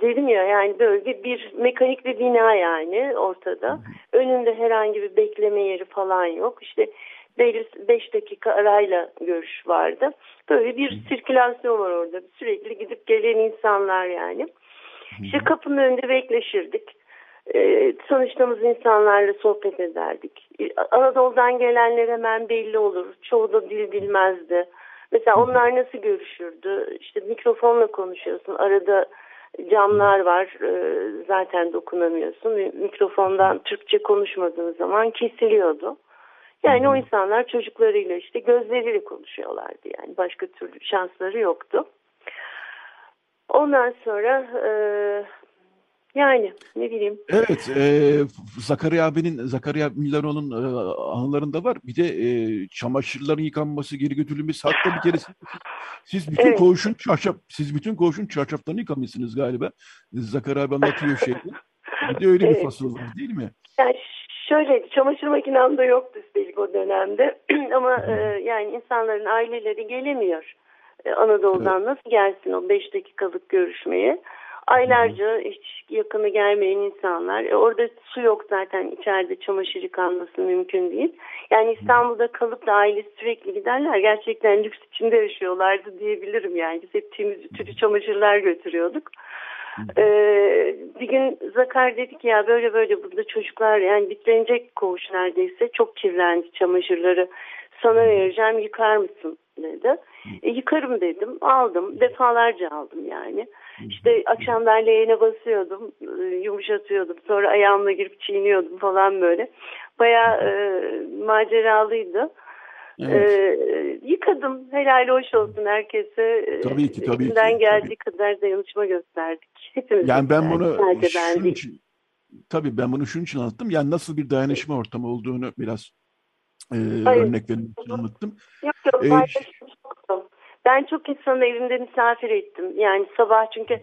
dedim ya yani böyle bir mekanik bir bina yani ortada. Önünde herhangi bir bekleme yeri falan yok. İşte 5 dakika arayla görüş vardı. Böyle bir sirkülasyon var orada. Sürekli gidip gelen insanlar yani. İşte kapının önünde bekleşirdik. Ee, tanıştığımız insanlarla sohbet ederdik. Anadolu'dan gelenler hemen belli olur. Çoğu da dil bilmezdi. Mesela onlar nasıl görüşürdü? İşte mikrofonla konuşuyorsun. Arada camlar var e, zaten dokunamıyorsun. Mikrofondan Türkçe konuşmadığın zaman kesiliyordu. Yani o insanlar çocuklarıyla işte gözleriyle konuşuyorlardı yani başka türlü şansları yoktu. Ondan sonra e, yani ne bileyim. Evet, e, Zakariya abinin, Zakariya Millaro'nun e, anılarında var. Bir de e, çamaşırların yıkanması, geri götürülmesi. Hatta bir kere siz, siz bütün evet. koğuşun çarşaf, siz bütün koğuşun çarşaflarını yıkamışsınız galiba. Zakariya abi anlatıyor şeyi. Bir de öyle bir fasıl var değil mi? Yani şöyle çamaşır makinem de yoktu üstelik o dönemde. Ama e, yani insanların aileleri gelemiyor. E, Anadolu'dan evet. nasıl gelsin o 5 dakikalık görüşmeye? Aylarca hiç yakını gelmeyen insanlar. E, orada su yok zaten içeride çamaşır yıkanması mümkün değil. Yani İstanbul'da kalıp da aile sürekli giderler. Gerçekten lüks içinde yaşıyorlardı diyebilirim yani. Biz hep temiz ütülü çamaşırlar götürüyorduk. Ee, bir gün Zakar dedi ki ya böyle böyle burada çocuklar yani bitlenecek koğuş neredeyse çok kirlendi çamaşırları sana vereceğim yıkar mısın dedi. E, yıkarım dedim aldım defalarca aldım yani. İşte akşamlar leğene basıyordum, e, yumuşatıyordum. Sonra ayağımla girip çiğniyordum falan böyle. Baya e, maceralıydı. Evet. Ee, yıkadım. Helal hoş olsun herkese. E, tabii ki tabii Elimden ki. geldiği tabii. kadar dayanışma gösterdik. Hepimiz yani ben bunu şunun için, tabii ben bunu şunun için anlattım. Yani nasıl bir dayanışma ortamı olduğunu biraz e, örnek vermek için anlattım. Yok yok ee, ben çok insanın evinde misafir ettim. Yani sabah çünkü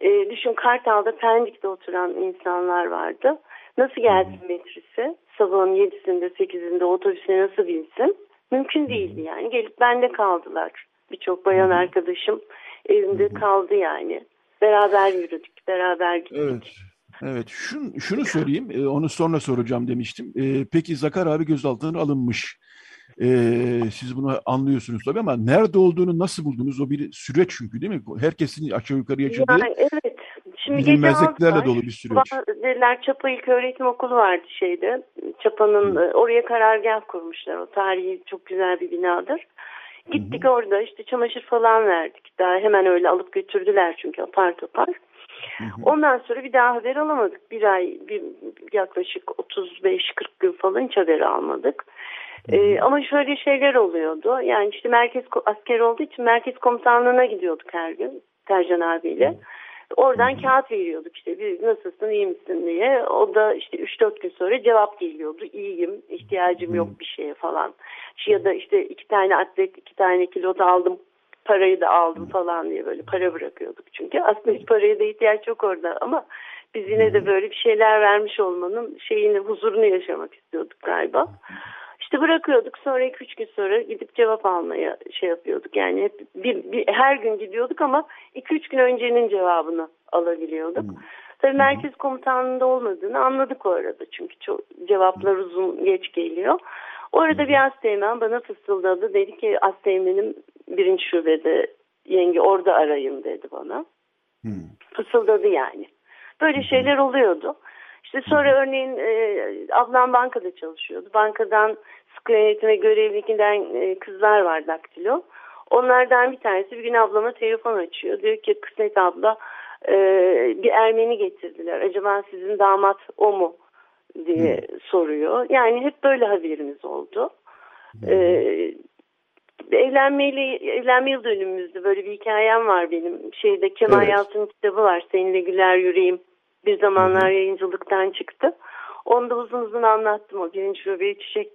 e, düşün Kartal'da Pendik'te oturan insanlar vardı. Nasıl gelsin metrisi? Sabahın yedisinde sekizinde otobüsüne nasıl binsin? Mümkün değildi yani. Gelip bende kaldılar. Birçok bayan arkadaşım evimde kaldı yani. Beraber yürüdük, beraber gittik. Evet. Evet, şunu, şunu söyleyeyim, e, onu sonra soracağım demiştim. E, peki Zakar abi gözaltına alınmış. Ee, siz bunu anlıyorsunuz tabii ama nerede olduğunu nasıl buldunuz? O bir süreç çünkü değil mi? Herkesin aşağı yukarı yaşadığı yani, evet. Şimdi bilinmezliklerle dolu bir süreç. Dediler Çapa öğretim Okulu vardı şeyde. Çapa'nın Hı. oraya karargah kurmuşlar. O tarihi çok güzel bir binadır. Gittik Hı-hı. orada işte çamaşır falan verdik. Daha hemen öyle alıp götürdüler çünkü apar topar. Ondan sonra bir daha haber alamadık. Bir ay bir, yaklaşık 35-40 gün falan hiç haber almadık. Ee, ama şöyle şeyler oluyordu. Yani işte merkez asker olduğu için merkez komutanlığına gidiyorduk her gün Tercan abiyle. Oradan kağıt veriyorduk işte bir nasılsın iyi misin diye. O da işte 3-4 gün sonra cevap geliyordu. İyiyim, ihtiyacım yok bir şeye falan. Ya da işte iki tane atlet, iki tane kilo da aldım parayı da aldım falan diye böyle para bırakıyorduk çünkü. Aslında hiç paraya da ihtiyaç yok orada ama biz yine de böyle bir şeyler vermiş olmanın şeyini, huzurunu yaşamak istiyorduk galiba. İşte bırakıyorduk sonra 2-3 gün sonra gidip cevap almaya şey yapıyorduk. Yani hep bir, bir, her gün gidiyorduk ama 2-3 gün öncenin cevabını alabiliyorduk. Hmm. Tabii merkez komutanlığında olmadığını anladık o arada çünkü çok, cevaplar uzun geç geliyor. Orada bir asteğmen bana fısıldadı. Dedi ki asteğmenim birinci şubede yenge orada arayın dedi bana. Hmm. Fısıldadı yani. Böyle şeyler oluyordu. İşte sonra örneğin e, ablam bankada çalışıyordu. Bankadan sıkı yönetime görevli giden e, kızlar var daktilo. Onlardan bir tanesi bir gün ablama telefon açıyor. Diyor ki Kısmet abla e, bir Ermeni getirdiler. Acaba sizin damat o mu? diye hmm. soruyor. Yani hep böyle haberimiz oldu. Hmm. E, evlenmeyle evlenme yıl dönümümüzdü. Böyle bir hikayem var benim. Şeyde Kemal evet. Yalçın kitabı var. Seninle Güler Yüreğim. Bir zamanlar yayıncılıktan çıktı. Onu da uzun uzun anlattım. O birinci şubeye çiçek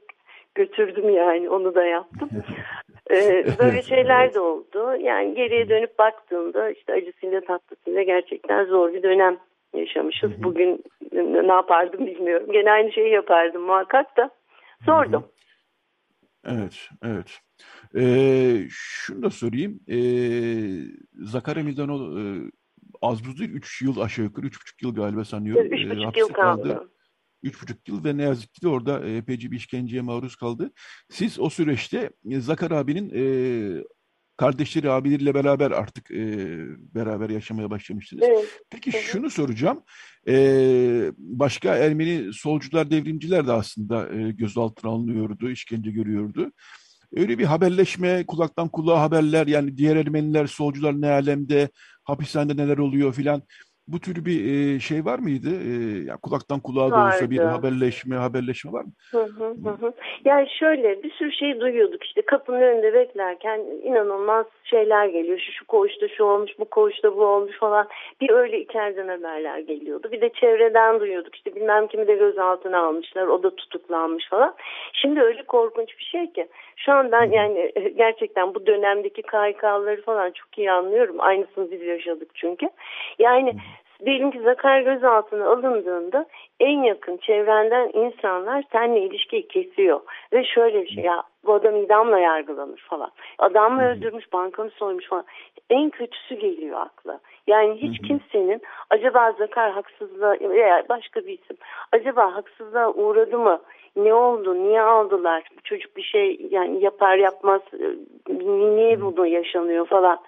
götürdüm yani. Onu da yaptım. ee, böyle şeyler de oldu. Yani geriye dönüp baktığımda işte acısıyla tatlısıyla gerçekten zor bir dönem yaşamışız. Bugün ne yapardım bilmiyorum. Gene aynı şeyi yapardım muhakkak da. Sordum. Evet, evet. Ee, şunu da sorayım. Ee, Zakarya Midanol e, az buz değil, 3 yıl aşağı yukarı, 3,5 yıl galiba sanıyorum. 3,5 e, yıl kaldı. kaldı. Üç buçuk yıl ve ne yazık ki de orada e, epeyce bir işkenceye maruz kaldı. Siz o süreçte e, Zakar abinin e, kardeşleri abileriyle beraber artık e, beraber yaşamaya başlamıştınız. Evet. Peki evet. şunu soracağım. E, başka Ermeni solcular, devrimciler de aslında e, gözaltına alınıyordu, işkence görüyordu. Öyle bir haberleşme, kulaktan kulağa haberler yani diğer Ermeniler, solcular ne alemde, hapishanede neler oluyor filan. Bu tür bir e, şey var mıydı? E, yani kulaktan kulağa da olsa bir haberleşme, haberleşme var mı? Hı hı hı. Yani şöyle bir sürü şey duyuyorduk işte kapının önünde beklerken inanılmaz şeyler geliyor. Şu, şu koğuşta şu olmuş, bu koğuşta bu olmuş falan. Bir öyle içeriden haberler geliyordu. Bir de çevreden duyuyorduk işte bilmem kimi de gözaltına almışlar, o da tutuklanmış falan. Şimdi öyle korkunç bir şey ki. Şu an ben yani gerçekten bu dönemdeki KYK'ları falan çok iyi anlıyorum. Aynısını biz yaşadık çünkü. Yani Diyelim ki Zakar gözaltına alındığında en yakın çevrenden insanlar seninle ilişkiyi kesiyor. Ve şöyle bir şey ya bu adam idamla yargılanır falan. Adam mı öldürmüş, bankamı soymuş falan. En kötüsü geliyor akla. Yani hiç kimsenin acaba Zakar haksızlığa veya başka bir isim acaba haksızlığa uğradı mı? Ne oldu? Niye aldılar? Çocuk bir şey yani yapar yapmaz niye bunu yaşanıyor falan.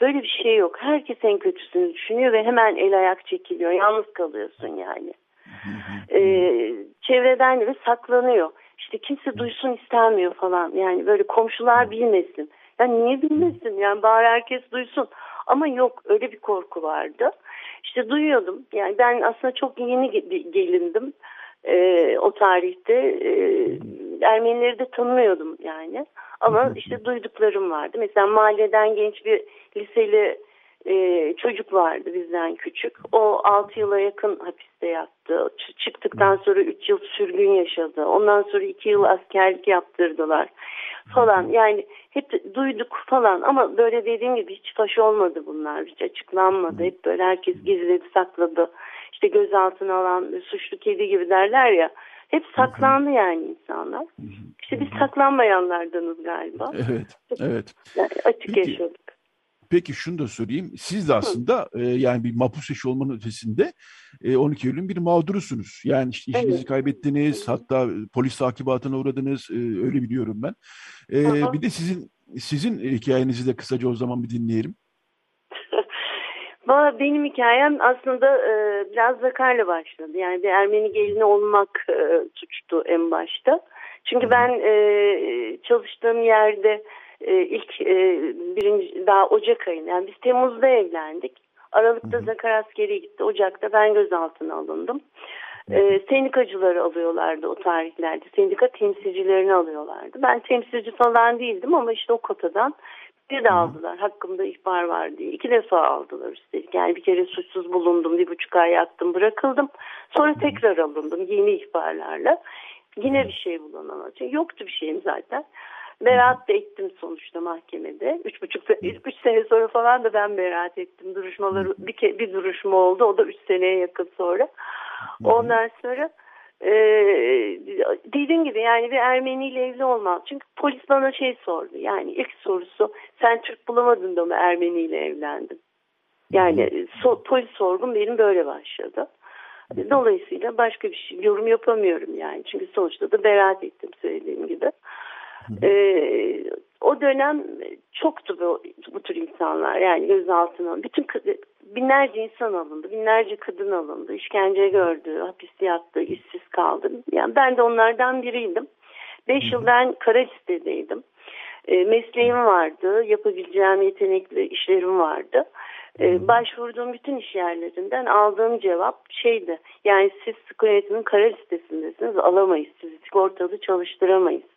Böyle bir şey yok. Herkes en kötüsünü düşünüyor ve hemen el ayak çekiliyor. Yalnız kalıyorsun yani. Ee, çevreden ve saklanıyor. İşte kimse duysun istemiyor falan. Yani böyle komşular bilmesin. Yani niye bilmesin? Yani bari herkes duysun. Ama yok öyle bir korku vardı. İşte duyuyordum. Yani ben aslında çok yeni gelindim e, o tarihte. E, Ermenileri de tanımıyordum yani. Ama işte duyduklarım vardı. Mesela mahalleden genç bir liseli e, çocuk vardı bizden küçük. O 6 yıla yakın hapiste yattı. Ç çıktıktan sonra 3 yıl sürgün yaşadı. Ondan sonra 2 yıl askerlik yaptırdılar falan. Yani hep duyduk falan ama böyle dediğim gibi hiç faş olmadı bunlar. Hiç açıklanmadı. Hep böyle herkes gizledi sakladı. İşte gözaltına alan suçlu kedi gibi derler ya. Hep saklandı yani insanlar. İşte biz saklanmayanlardanız galiba. Evet, evet. Yani açık Peki. yaşadık. Peki şunu da sorayım. Siz de aslında e, yani bir mapus eşi olmanın ötesinde e, 12 Eylül'ün bir mağdurusunuz. Yani işte işinizi evet. kaybettiniz, hatta polis takibatına uğradınız. E, öyle biliyorum ben. E, bir de sizin sizin hikayenizi de kısaca o zaman bir dinleyelim. Valla benim hikayem aslında e, biraz zakarla başladı. Yani bir Ermeni gelini olmak e, suçtu en başta. Çünkü ben e, çalıştığım yerde e, ilk e, birinci daha Ocak ayında yani biz Temmuz'da evlendik. Aralık'ta Zakar askeri gitti. Ocak'ta ben gözaltına alındım. E, sendikacıları alıyorlardı o tarihlerde. Sendika temsilcilerini alıyorlardı. Ben temsilci falan değildim ama işte o kotadan bir de aldılar. Hakkımda ihbar var diye. İki defa aldılar üstelik. Yani bir kere suçsuz bulundum. Bir buçuk ay yattım bırakıldım. Sonra tekrar alındım yeni ihbarlarla. Yine bir şey bulunamadı. Yoktu bir şeyim zaten. Beraat da ettim sonuçta mahkemede. Üç buçuk üç sene sonra falan da ben beraat ettim. Duruşmaları bir, bir duruşma oldu. O da üç seneye yakın sonra. Ondan sonra e, dediğim gibi yani bir Ermeni ile evli olmam. Çünkü polis bana şey sordu. Yani ilk sorusu sen Türk bulamadın da mı Ermeni ile evlendin? Yani so, polis sorgun benim böyle başladı. Dolayısıyla başka bir şey yorum yapamıyorum yani. Çünkü sonuçta da beraat ettim söylediğim gibi. Ee, o dönem çoktu bu, bu tür insanlar yani gözaltına. Bütün binlerce insan alındı, binlerce kadın alındı, işkence gördü, hapiste yattı, işsiz kaldı. Yani ben de onlardan biriydim. Beş yıl ben kara listedeydim. E, mesleğim vardı, yapabileceğim yetenekli işlerim vardı. E, başvurduğum bütün iş yerlerinden aldığım cevap şeydi. Yani siz sıkı yönetimin kara listesindesiniz, alamayız sizi, sigortalı çalıştıramayız.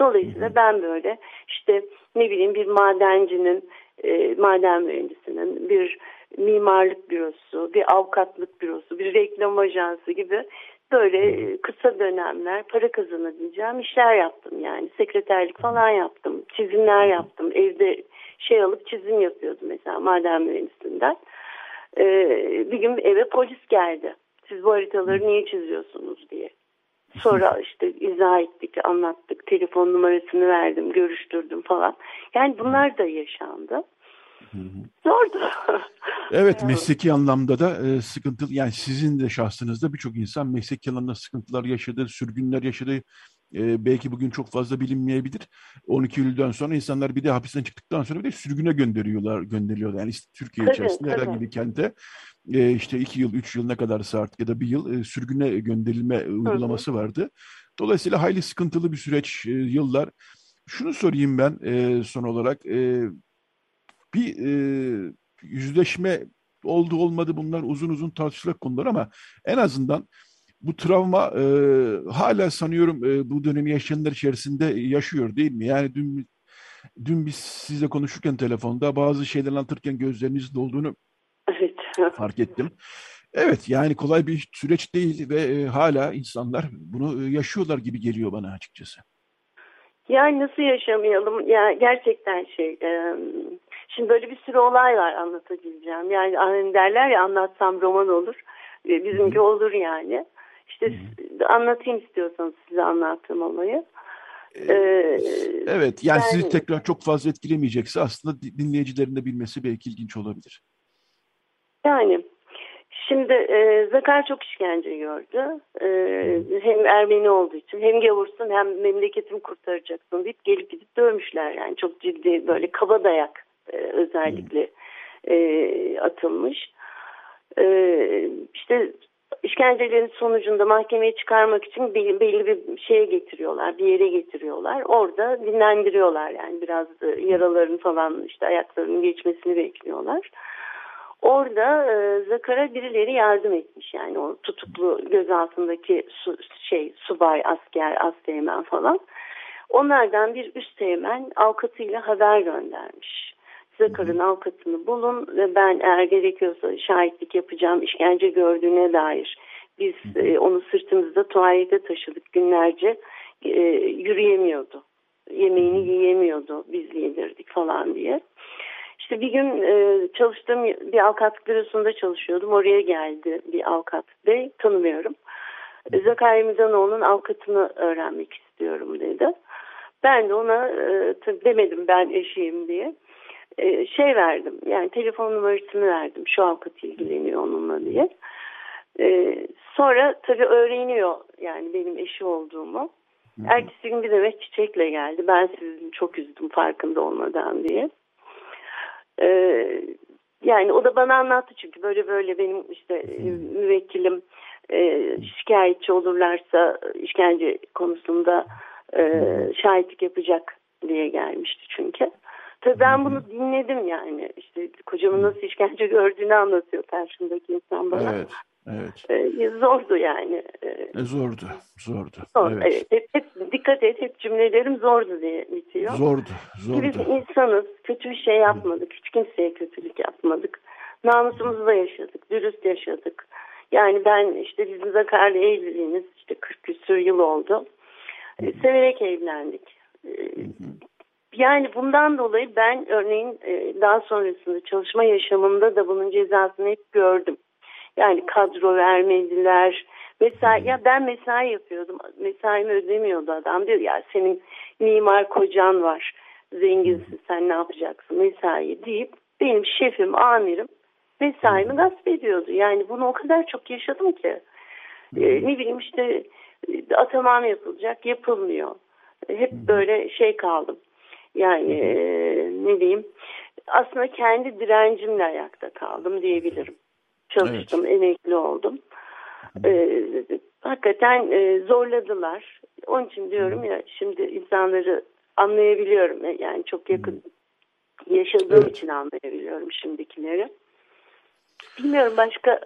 Dolayısıyla ben böyle işte ne bileyim bir madencinin, e, maden mühendisinin, bir mimarlık bürosu, bir avukatlık bürosu, bir reklam ajansı gibi böyle kısa dönemler para kazanabileceğim işler yaptım yani. Sekreterlik falan yaptım, çizimler yaptım. Evde şey alıp çizim yapıyordum mesela maden mühendisinden. Ee, bir gün eve polis geldi. Siz bu haritaları niye çiziyorsunuz diye. Sonra işte izah ettik, anlattık, telefon numarasını verdim, görüştürdüm falan. Yani bunlar da yaşandı. Zordu. Evet mesleki anlamda da e, sıkıntılı yani sizin de şahsınızda birçok insan mesleki anlamda sıkıntılar yaşadı, sürgünler yaşadı. E, belki bugün çok fazla bilinmeyebilir. 12 Eylül'den sonra insanlar bir de hapisten çıktıktan sonra bir de sürgüne gönderiyorlar, gönderiyorlar. Yani işte Türkiye Tabii, içerisinde tabii. herhangi bir kente e, işte 2 yıl, 3 yıl ne kadarsa artık ya da bir yıl e, sürgüne gönderilme uygulaması vardı. Dolayısıyla hayli sıkıntılı bir süreç, e, yıllar. Şunu sorayım ben e, son olarak. E, bir e, yüzleşme oldu olmadı bunlar uzun uzun tartışılır konular ama en azından bu travma e, hala sanıyorum e, bu dönemi yaşayanlar içerisinde yaşıyor değil mi? Yani dün dün biz sizle konuşurken telefonda bazı şeyler anlatırken gözlerinizin dolduğunu evet. fark ettim. Evet yani kolay bir süreç değil ve e, hala insanlar bunu e, yaşıyorlar gibi geliyor bana açıkçası. Yani nasıl yaşamayalım? Ya gerçekten şey. e, şimdi böyle bir sürü olay var anlatabileceğim. Yani hani derler ya anlatsam roman olur. E, bizimki olur yani. İşte s- anlatayım istiyorsanız size anlattığım olayı. E, Evet yani sizi ben- tekrar çok fazla etkilemeyecekse aslında di- dinleyicilerin de bilmesi belki ilginç olabilir. Yani şimdi e, Zakar çok işkence gördü. E, hem Ermeni olduğu için hem gavursun hem memleketimi kurtaracaksın deyip gelip gidip dövmüşler. Yani çok ciddi böyle kaba dayak e, özellikle e, atılmış. E, işte işkencelerin sonucunda mahkemeye çıkarmak için belli, bir şeye getiriyorlar, bir yere getiriyorlar. Orada dinlendiriyorlar yani biraz da yaraların falan işte ayaklarının geçmesini bekliyorlar. Orada e, Zakar'a birileri yardım etmiş yani o tutuklu gözaltındaki su, şey subay, asker, asteğmen falan. Onlardan bir üst teğmen avukatıyla haber göndermiş. Zakar'ın avukatını bulun ve ben eğer gerekiyorsa şahitlik yapacağım işkence gördüğüne dair. Biz e, onu sırtımızda tuvalete taşıdık günlerce e, yürüyemiyordu. Yemeğini yiyemiyordu biz yedirdik falan diye. İşte bir gün e, çalıştığım bir avukat bürosunda çalışıyordum. Oraya geldi bir avukat bey tanımıyorum. Zakari Mizanoğlu'nun avukatını öğrenmek istiyorum dedi. Ben de ona e, demedim ben eşiyim diye. E, şey verdim yani telefon numarasını verdim. Şu avukat ilgileniyor onunla diye. E, sonra tabii öğreniyor yani benim eşi olduğumu. Ertesi gün bir demet çiçekle geldi. Ben sizi çok üzdüm farkında olmadan diye. Ee, yani o da bana anlattı çünkü böyle böyle benim işte e, müvekkilim e, şikayetçi olurlarsa işkence konusunda e, şahitlik yapacak diye gelmişti çünkü. Tabii ben bunu dinledim yani işte kocamın nasıl işkence gördüğünü anlatıyor karşımdaki insan bana. Evet, evet. Ee, zordu yani. Ee, E, zordu, zordu. zor, evet. evet. Hep, hep, dikkat et hep cümlelerim zordu diye bitiyor. Zordu, Ki Biz zordu. insanız. Kötü bir şey yapmadık. Hiç kimseye kötülük yapmadık. Namusumuzla yaşadık. Dürüst yaşadık. Yani ben işte bizim Zakar'la evliliğimiz işte 40 küsur yıl oldu. E, severek evlendik. E, yani bundan dolayı ben örneğin e, daha sonrasında çalışma yaşamımda da bunun cezasını hep gördüm. Yani kadro vermediler. Mesai, ya ben mesai yapıyordum. Mesaimi ödemiyordu adam. Diyor ya senin mimar kocan var. Zenginsin sen ne yapacaksın mesai deyip benim şefim, amirim mesaimi gasp ediyordu. Yani bunu o kadar çok yaşadım ki. Ee, ne bileyim işte e, atamam yapılacak yapılmıyor. E, Hep böyle şey kaldım. Yani e, ne diyeyim aslında kendi direncimle ayakta kaldım diyebilirim. Çalıştım, emekli oldum. E, hakikaten e, zorladılar. Onun için diyorum ya şimdi insanları anlayabiliyorum. E, Yani çok yakın yaşadığım Evet. için anlayabiliyorum şimdikileri. Bilmiyorum başka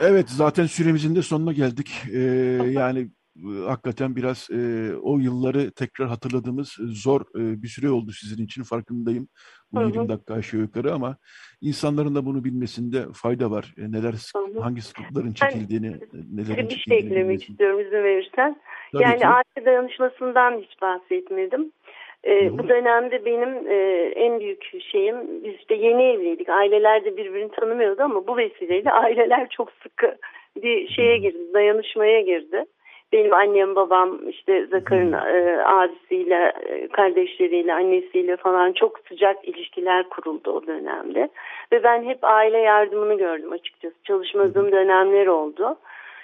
Evet, zaten süremizin de sonuna geldik. Ee, yani hakikaten biraz e, o yılları tekrar hatırladığımız zor e, bir süre oldu sizin için farkındayım. Bu hı hı. 20 dakika aşağı yukarı ama insanların da bunu bilmesinde fayda var. E, neler, hı hı. hangi sıkıntıların çekildiğini, ben, nelerin bir şey eklemek istiyorum izin verirsen. Tabii yani ki. aile dayanışmasından hiç bahsetmedim. E, bu dönemde benim e, en büyük şeyim biz işte yeni evliydik. Aileler de birbirini tanımıyordu ama bu vesileyle aileler çok sıkı bir şeye girdi, dayanışmaya girdi. Benim annem babam işte Zakar'ın e, abisiyle, e, kardeşleriyle, annesiyle falan çok sıcak ilişkiler kuruldu o dönemde. Ve ben hep aile yardımını gördüm açıkçası. Çalışmadığım dönemler oldu.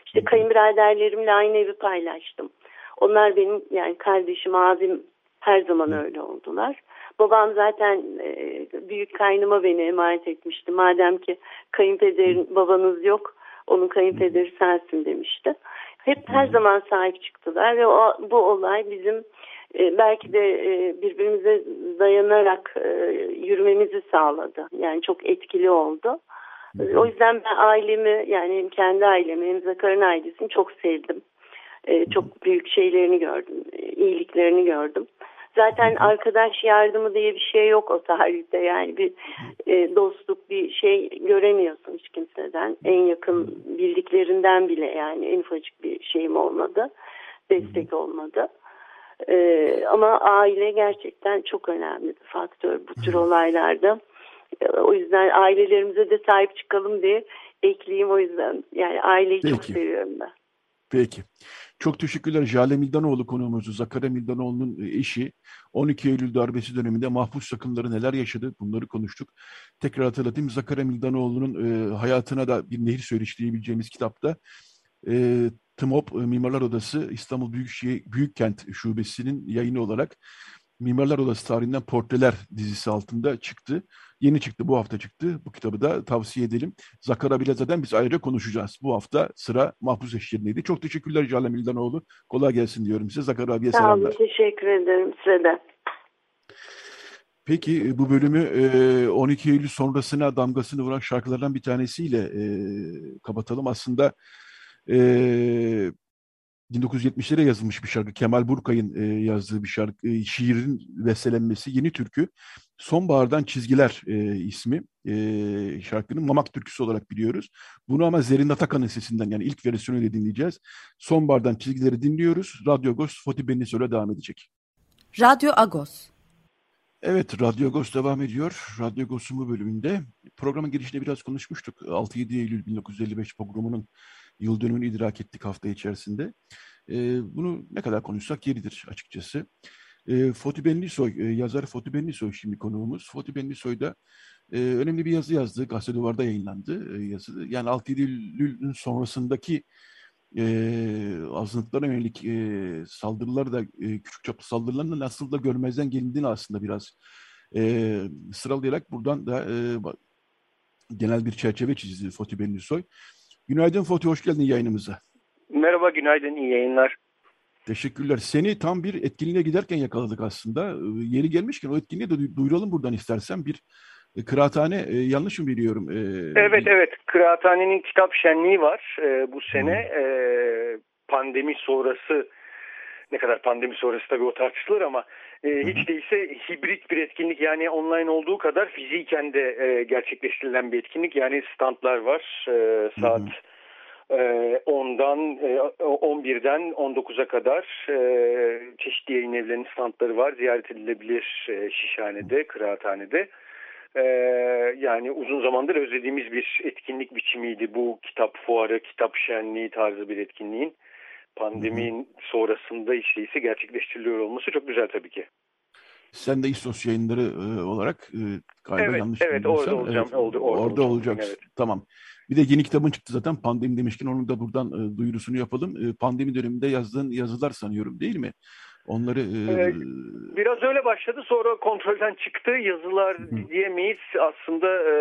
İşte kayınbiraderlerimle aynı evi paylaştım. Onlar benim yani kardeşim, abim her zaman öyle oldular. Babam zaten e, büyük kaynıma beni emanet etmişti. Madem ki kayınpederin babanız yok, onun kayınpederi sensin demişti. Hep her zaman sahip çıktılar ve o, bu olay bizim e, belki de e, birbirimize dayanarak e, yürümemizi sağladı. Yani çok etkili oldu. O yüzden ben ailemi yani hem kendi ailemi hem Zakar'ın ailesini çok sevdim. Çok büyük şeylerini gördüm, iyiliklerini gördüm. Zaten arkadaş yardımı diye bir şey yok o tarihte yani bir e, dostluk bir şey göremiyorsun hiç kimseden. En yakın bildiklerinden bile yani en ufacık bir şeyim olmadı. Destek olmadı. E, ama aile gerçekten çok önemli bir faktör bu tür olaylarda. E, o yüzden ailelerimize de sahip çıkalım diye ekleyeyim o yüzden. Yani aileyi Peki. çok seviyorum ben. Peki. Çok teşekkürler. Jale Mildanoğlu konuğumuzu, Zakarya Mildanoğlu'nun e, eşi 12 Eylül darbesi döneminde mahpus takımları neler yaşadı bunları konuştuk. Tekrar hatırlatayım Zakarya Mildanoğlu'nun e, hayatına da bir nehir söyleştirebileceğimiz kitapta e, TMOP e, Mimarlar Odası İstanbul Büyükşehir Büyükkent Şubesi'nin yayını olarak Mimarlar Odası tarihinden portreler dizisi altında çıktı. Yeni çıktı, bu hafta çıktı. Bu kitabı da tavsiye edelim. Zakara Bilaza'dan biz ayrıca konuşacağız. Bu hafta sıra Mahpus Eşlerindeydi. Çok teşekkürler Cale Mildanoğlu. Kolay gelsin diyorum size. Zakara abiye Sağ olun, teşekkür ederim sırada. Peki e, bu bölümü 12 Eylül sonrasına damgasını vuran şarkılardan bir tanesiyle e, kapatalım. Aslında 1970'lere yazılmış bir şarkı. Kemal Burkay'ın e, yazdığı bir şarkı. E, şiirin bestelenmesi Yeni Türkü. Sonbahardan Çizgiler e, ismi e, şarkının Mamak türküsü olarak biliyoruz. Bunu ama Zerin Atakan'ın sesinden yani ilk versiyonuyla dinleyeceğiz. Sonbahardan Çizgileri dinliyoruz. Radyo Agos Foti Benniso'yla devam edecek. Radyo Agos. Evet, Radyo Agos devam ediyor. Radyo Agos'un bu bölümünde programın girişinde biraz konuşmuştuk. 6-7 Eylül 1955 programının yıl dönümünü idrak ettik hafta içerisinde. E, bunu ne kadar konuşsak yeridir açıkçası. E, Foti Benlisoy, e, yazar Foti Benlisoy şimdi konuğumuz. Foti Benlisoy da e, önemli bir yazı yazdı. Gazete Duvar'da yayınlandı e, yazı. Yani 6-7 Eylül'ün sonrasındaki e, azınlıklara yönelik e, saldırılar da e, küçük çaplı saldırıların nasıl da görmezden gelindiğini aslında biraz e, sıralayarak buradan da e, genel bir çerçeve çizdi Foti Benlisoy. Günaydın Fatih, hoş geldin yayınımıza. Merhaba, günaydın, iyi yayınlar. Teşekkürler. Seni tam bir etkinliğe giderken yakaladık aslında. Ee, yeri gelmişken o etkinliği de duyuralım buradan istersen. Bir e, kıraathane, e, yanlış mı biliyorum? Ee, evet, evet. Kıraathanenin kitap şenliği var e, bu sene. Hmm. pandemi sonrası, ne kadar pandemi sonrası tabii o tartışılır ama hiç değilse hibrit bir etkinlik. Yani online olduğu kadar fiziken de gerçekleştirilen bir etkinlik. Yani standlar var. saat... Hmm 10'dan ee, 11'den e, 19'a kadar e, çeşitli yayın evlerinin standları var. Ziyaret edilebilir e, Şişhane'de, Kıraathane'de. Yani uzun zamandır özlediğimiz bir etkinlik biçimiydi bu kitap fuarı, kitap şenliği tarzı bir etkinliğin. Pandeminin sonrasında işte ise gerçekleştiriliyor olması çok güzel tabii ki. Sen de İSOS yayınları e, olarak e, galiba evet, yanlış Evet, orada olacağım. Evet, orada, orada, orada olacaksın. Evet. Tamam. Bir de yeni kitabın çıktı zaten pandemi demişken onun da buradan e, duyurusunu yapalım. E, pandemi döneminde yazdığın yazılar sanıyorum değil mi? Onları e, biraz öyle başladı sonra kontrolden çıktı yazılar hı. diyemeyiz aslında e,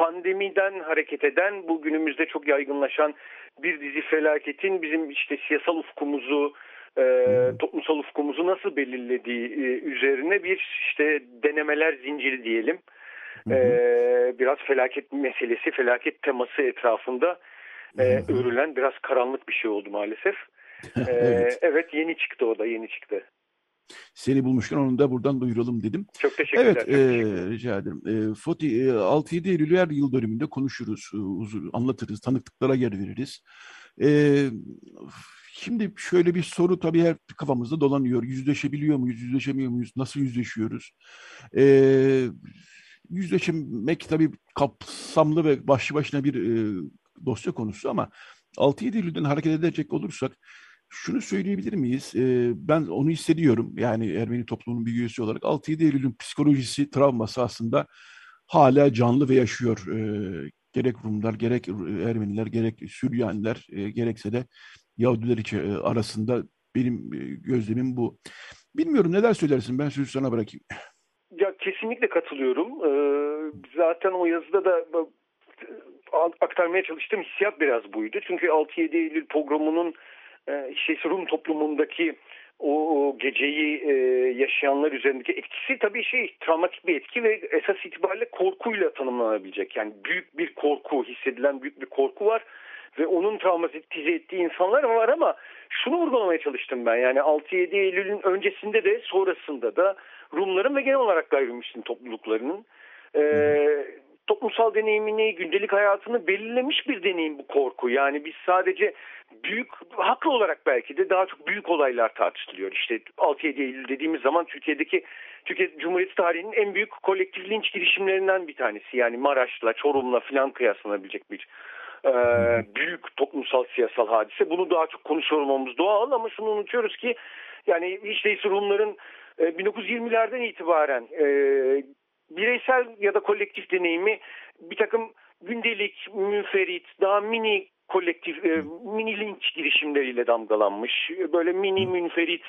pandemiden hareket eden bu günümüzde çok yaygınlaşan bir dizi felaketin bizim işte siyasal ufkumuzu e, toplumsal ufkumuzu nasıl belirlediği e, üzerine bir işte denemeler zinciri diyelim. E, biraz felaket meselesi, felaket teması etrafında e, örülen biraz karanlık bir şey oldu maalesef. evet. evet yeni çıktı o da yeni çıktı. Seni bulmuşken onu da buradan duyuralım dedim. Çok teşekkürler. Evet, e, rica ederim. E, Foti, e, 6-7 Eylül her yıl dönümünde konuşuruz, e, uzun, anlatırız, tanıklıklara yer veririz. E, şimdi şöyle bir soru tabii her kafamızda dolanıyor. Yüzleşebiliyor muyuz, yüzleşemiyor muyuz, nasıl yüzleşiyoruz? E, yüzleşmek tabii kapsamlı ve başlı başına bir e, dosya konusu ama 6-7 Eylül'den hareket edecek olursak şunu söyleyebilir miyiz? E, ben onu hissediyorum. Yani Ermeni toplumunun bir üyesi olarak 6-7 Eylül'ün psikolojisi, travması aslında hala canlı ve yaşıyor. E, gerek Rumlar, gerek Ermeniler, gerek Süryaniler, e, gerekse de Yahudiler içi, e, arasında benim e, gözlemim bu. Bilmiyorum neler söylersin? Ben sözü sana bırakayım. Ya kesinlikle katılıyorum. Ee, zaten o yazıda da aktarmaya çalıştığım hissiyat biraz buydu. Çünkü 6-7 Eylül programının e, şey, Rum toplumundaki o geceyi e, yaşayanlar üzerindeki etkisi tabii şey travmatik bir etki ve esas itibariyle korkuyla tanımlanabilecek. Yani büyük bir korku hissedilen büyük bir korku var ve onun travmatize ettiği insanlar var ama şunu vurgulamaya çalıştım ben. Yani 6-7 Eylül'ün öncesinde de sonrasında da Rumların ve genel olarak gayrimüslim topluluklarının e, toplumsal deneyimini, gündelik hayatını belirlemiş bir deneyim bu korku. Yani biz sadece büyük, haklı olarak belki de daha çok büyük olaylar tartışılıyor. İşte 6-7 Eylül dediğimiz zaman Türkiye'deki Türkiye Cumhuriyeti tarihinin en büyük kolektif linç girişimlerinden bir tanesi. Yani Maraş'la, Çorum'la filan kıyaslanabilecek bir e, büyük toplumsal siyasal hadise. Bunu daha çok konuşuyor olmamız doğal ama şunu unutuyoruz ki yani hiç değilse Rumların 1920'lerden itibaren e, bireysel ya da kolektif deneyimi bir takım gündelik, münferit, daha mini kolektif, e, mini linç girişimleriyle damgalanmış. Böyle mini münferit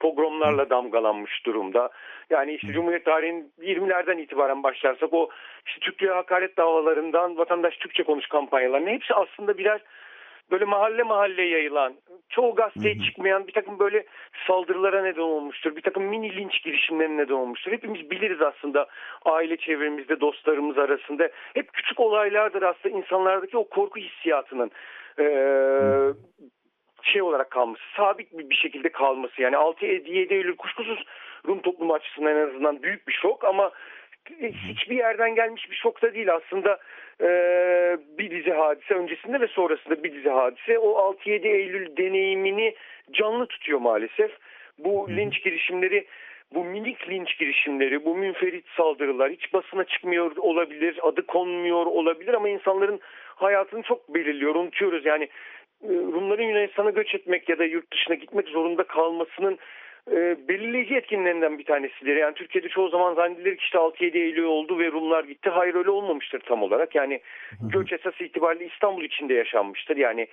pogromlarla damgalanmış durumda. Yani işte Cumhuriyet tarihinin 20'lerden itibaren başlarsak o işte Türklüğe hakaret davalarından vatandaş Türkçe konuş kampanyalarının hepsi aslında birer böyle mahalle mahalle yayılan, çoğu gazeteye hı hı. çıkmayan bir takım böyle saldırılara neden olmuştur. Bir takım mini linç girişimlerine neden olmuştur. Hepimiz biliriz aslında aile çevremizde, dostlarımız arasında. Hep küçük olaylardır aslında insanlardaki o korku hissiyatının ee, şey olarak kalması, sabit bir şekilde kalması. Yani 6-7 Eylül kuşkusuz Rum toplumu açısından en azından büyük bir şok ama hiçbir yerden gelmiş bir şok da değil aslında e, bir dizi hadise öncesinde ve sonrasında bir dizi hadise o 6-7 Eylül deneyimini canlı tutuyor maalesef. Bu linç girişimleri bu minik linç girişimleri, bu münferit saldırılar hiç basına çıkmıyor olabilir, adı konmuyor olabilir ama insanların hayatını çok belirliyor. Unutuyoruz yani e, Rumların Yunanistan'a göç etmek ya da yurt dışına gitmek zorunda kalmasının e, belirleyici etkinlerinden bir tanesidir. Yani Türkiye'de çoğu zaman zannedilir ki işte 6-7 Eylül oldu ve Rumlar gitti. Hayır öyle olmamıştır tam olarak. Yani göç esası itibariyle İstanbul içinde yaşanmıştır. Yani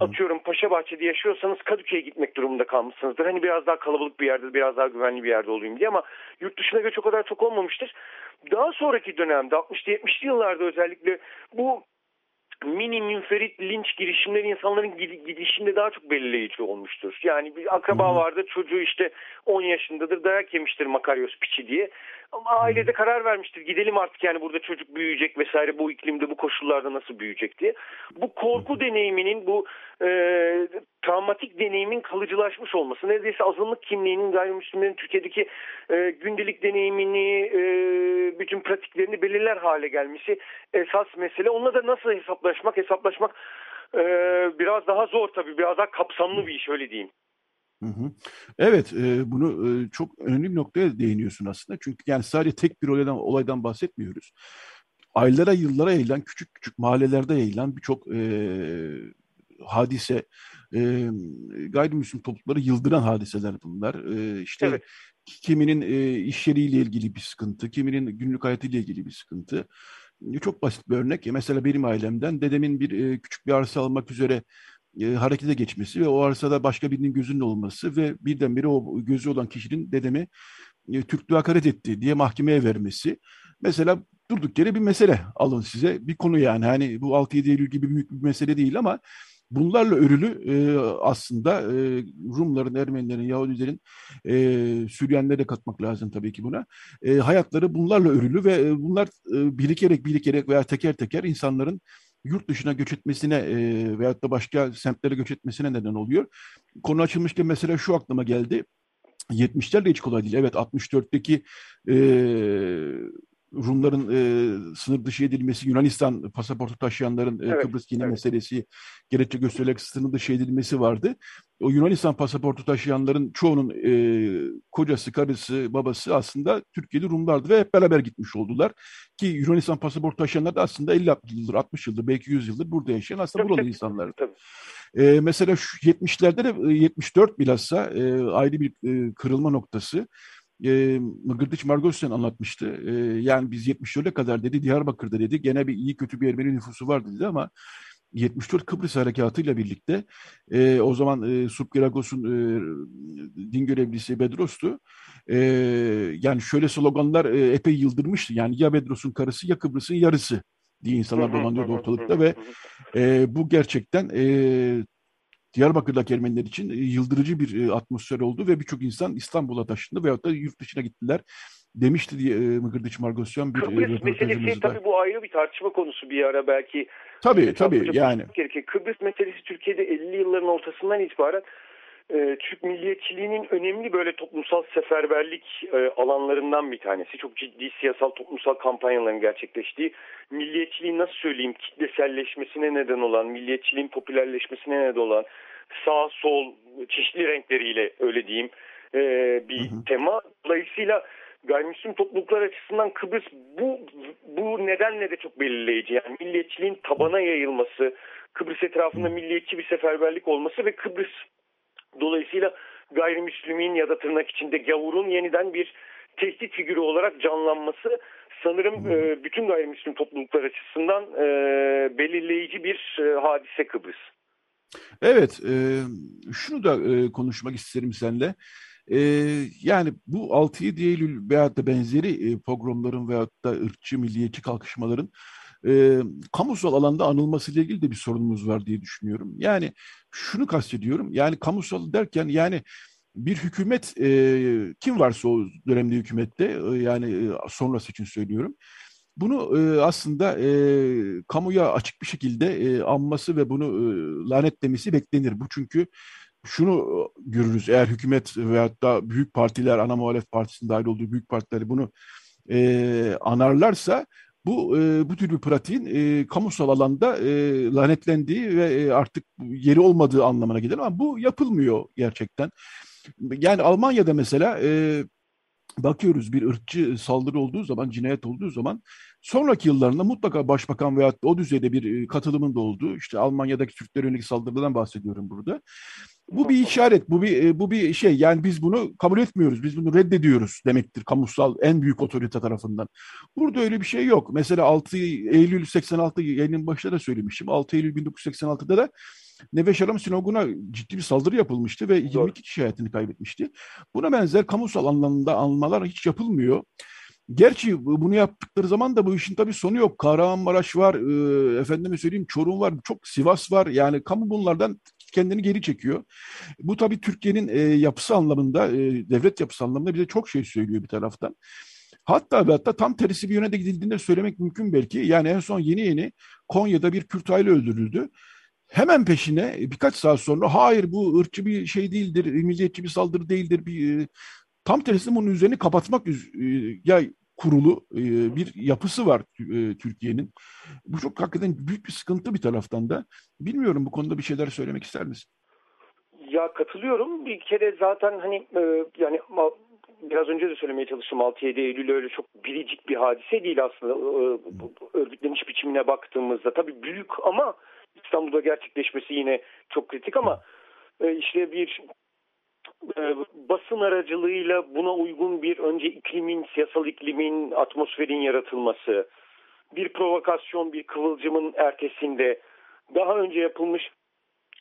atıyorum Paşabahçe'de yaşıyorsanız Kadıköy'e gitmek durumunda kalmışsınızdır. Hani biraz daha kalabalık bir yerde, biraz daha güvenli bir yerde olayım diye ama yurt dışına göç o kadar çok olmamıştır. Daha sonraki dönemde 60'lı 70'li yıllarda özellikle bu mini münferit linç girişimleri insanların gidişinde daha çok belirleyici olmuştur. Yani bir akraba vardı çocuğu işte 10 yaşındadır dayak yemiştir Makaryos piçi diye. Ama ailede karar vermiştir gidelim artık yani burada çocuk büyüyecek vesaire bu iklimde bu koşullarda nasıl büyüyecek diye. Bu korku deneyiminin bu e, travmatik deneyimin kalıcılaşmış olması neredeyse azınlık kimliğinin gayrimüslimlerin Türkiye'deki e, gündelik deneyimini e, bütün pratiklerini belirler hale gelmesi esas mesele. Onunla da nasıl hesaplaşmak hesaplaşmak e, biraz daha zor tabii biraz daha kapsamlı bir iş öyle diyeyim. Evet, e, bunu e, çok önemli bir noktaya değiniyorsun aslında. Çünkü yani sadece tek bir olaydan, olaydan bahsetmiyoruz. Aylara, yıllara yayılan, küçük küçük mahallelerde yayılan birçok e, hadise, e, gayrimüslim toplulukları yıldıran hadiseler bunlar. E, işte evet. kiminin e, iş yeriyle ilgili bir sıkıntı, kiminin günlük hayatıyla ilgili bir sıkıntı. Çok basit bir örnek. Mesela benim ailemden dedemin bir e, küçük bir arsa almak üzere e, harekete geçmesi ve o arsada başka birinin gözünün olması ve birdenbire o gözü olan kişinin dedemi e, Türklüğe hakaret etti diye mahkemeye vermesi. Mesela durduk yere bir mesele alın size. Bir konu yani hani bu 6-7 Eylül gibi büyük bir mesele değil ama bunlarla örülü e, aslında e, Rumların, Ermenilerin, Yahudilerin, e, Süryanileri de katmak lazım tabii ki buna. E, hayatları bunlarla örülü ve e, bunlar e, birikerek birikerek veya teker teker insanların yurt dışına göç etmesine e, veyahut da başka semtlere göç etmesine neden oluyor. Konu açılmışken mesela şu aklıma geldi. 70'ler de hiç kolay değil. Evet 64'teki e, Rumların e, sınır dışı edilmesi, Yunanistan pasaportu taşıyanların e, evet, Kıbrıs yeni evet. meselesi gerekçe gösterilerek sınır dışı edilmesi vardı. O Yunanistan pasaportu taşıyanların çoğunun e, kocası, karısı, babası aslında Türkiye'de Rumlardı ve hep beraber gitmiş oldular. Ki Yunanistan pasaportu taşıyanlar da aslında 50 yıldır, 60 yıldır, belki 100 yıldır burada yaşayan aslında buralı insanlar. Tabii. E, mesela şu 70'lerde de 74 bilhassa e, ayrı bir e, kırılma noktası e, Mıgırdıç Margosyan anlatmıştı. E, yani biz 74'e kadar dedi Diyarbakır'da dedi gene bir iyi kötü bir Ermeni nüfusu vardı dedi ama 74 Kıbrıs Harekatı'yla birlikte e, o zaman e, Subgiragos'un e, din görevlisi Bedros'tu. E, yani şöyle sloganlar e, epey yıldırmıştı. Yani ya Bedros'un karısı ya Kıbrıs'ın yarısı diye insanlar dolanıyordu ortalıkta ve e, bu gerçekten e, Diyarbakır'daki Ermeniler için e, yıldırıcı bir e, atmosfer oldu ve birçok insan İstanbul'a taşındı veyahut da yurt dışına gittiler demişti diye e, Mıgırdıç Margosyan bir Kıbrıs meselesi tabii bu ayrı bir tartışma konusu bir ara belki. Tabii tabii yani. Gerekir. Kıbrıs meselesi Türkiye'de 50 yılların ortasından itibaren Türk milliyetçiliğinin önemli böyle toplumsal seferberlik e, alanlarından bir tanesi. Çok ciddi siyasal toplumsal kampanyaların gerçekleştiği, milliyetçiliğin nasıl söyleyeyim kitleselleşmesine neden olan, milliyetçiliğin popülerleşmesine neden olan, sağ sol çeşitli renkleriyle öyle diyeyim e, bir hı hı. tema. Dolayısıyla gayrimüslim topluluklar açısından Kıbrıs bu bu nedenle de çok belirleyici. Yani milliyetçiliğin tabana yayılması, Kıbrıs etrafında milliyetçi bir seferberlik olması ve Kıbrıs Dolayısıyla gayrimüslimin ya da tırnak içinde gavurun yeniden bir tehdit figürü olarak canlanması sanırım e, bütün gayrimüslim topluluklar açısından e, belirleyici bir e, hadise Kıbrıs. Evet, e, şunu da e, konuşmak isterim seninle. E, yani bu 6-7 Eylül veyahut da benzeri e, pogromların veyahut da ırkçı, milliyetçi kalkışmaların e, kamusal alanda anılmasıyla ilgili de bir sorunumuz var diye düşünüyorum. Yani şunu kastediyorum. Yani kamusal derken yani bir hükümet e, kim varsa o dönemde hükümette e, yani sonrası için söylüyorum. Bunu e, aslında e, kamuya açık bir şekilde e, anması ve bunu e, lanetlemesi beklenir. Bu çünkü şunu görürüz eğer hükümet veyahut da büyük partiler ana muhalefet partisinin dahil olduğu büyük partileri bunu e, anarlarsa bu e, bu tür bir pratiğin e, kamusal alanda e, lanetlendiği ve e, artık yeri olmadığı anlamına gelir ama bu yapılmıyor gerçekten. Yani Almanya'da mesela e, bakıyoruz bir ırkçı saldırı olduğu zaman, cinayet olduğu zaman sonraki yıllarında mutlaka başbakan veya o düzeyde bir katılımın da olduğu, işte Almanya'daki Türklere yönelik saldırıdan bahsediyorum burada. Bu bir işaret, bu bir bu bir şey. Yani biz bunu kabul etmiyoruz, biz bunu reddediyoruz demektir kamusal en büyük otorite tarafından. Burada öyle bir şey yok. Mesela 6 Eylül 86 yayının başında da söylemiştim. 6 Eylül 1986'da da Neve Şaram Sinagogu'na ciddi bir saldırı yapılmıştı ve 22 Doğru. kişi hayatını kaybetmişti. Buna benzer kamusal anlamda anmalar hiç yapılmıyor. Gerçi bunu yaptıkları zaman da bu işin tabii sonu yok. Kahramanmaraş var, e, efendime söyleyeyim Çorum var, çok Sivas var. Yani kamu bunlardan kendini geri çekiyor. Bu tabii Türkiye'nin e, yapısı anlamında, e, devlet yapısı anlamında bize çok şey söylüyor bir taraftan. Hatta ve hatta tam tersi bir yöne de gidildiğinde söylemek mümkün belki. Yani en son yeni yeni Konya'da bir Kürt aile öldürüldü. Hemen peşine birkaç saat sonra hayır bu ırkçı bir şey değildir, milliyetçi bir saldırı değildir. Bir, e, tam tersine bunun üzerini kapatmak e, ya kurulu e, bir yapısı var e, Türkiye'nin. Bu çok hakikaten büyük bir sıkıntı bir taraftan da. Bilmiyorum bu konuda bir şeyler söylemek ister misin? Ya katılıyorum. Bir kere zaten hani e, yani biraz önce de söylemeye çalıştım 6-7 Eylül öyle çok biricik bir hadise değil aslında örgütleniş biçimine baktığımızda. Tabii büyük ama İstanbul'da gerçekleşmesi yine çok kritik ama işte bir e, basın aracılığıyla buna uygun bir önce iklimin, siyasal iklimin, atmosferin yaratılması, bir provokasyon, bir kıvılcımın ertesinde daha önce yapılmış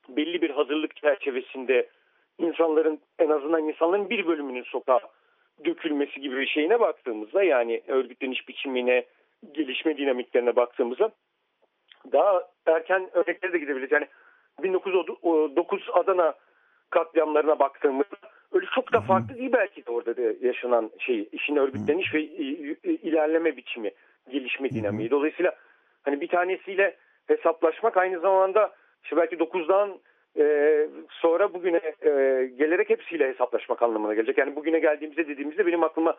belli bir hazırlık çerçevesinde insanların en azından insanların bir bölümünün sokağa dökülmesi gibi bir şeyine baktığımızda yani örgütleniş biçimine, gelişme dinamiklerine baktığımızda daha erken örneklere de gidebiliriz. Yani 1909 Adana katliamlarına baktığımızda öyle çok da farklı değil belki de orada da yaşanan şey işin örgütleniş ve ilerleme biçimi gelişme dinamiği. Dolayısıyla hani bir tanesiyle hesaplaşmak aynı zamanda işte belki 9'dan e, sonra bugüne e, gelerek hepsiyle hesaplaşmak anlamına gelecek. Yani bugüne geldiğimizde dediğimizde benim aklıma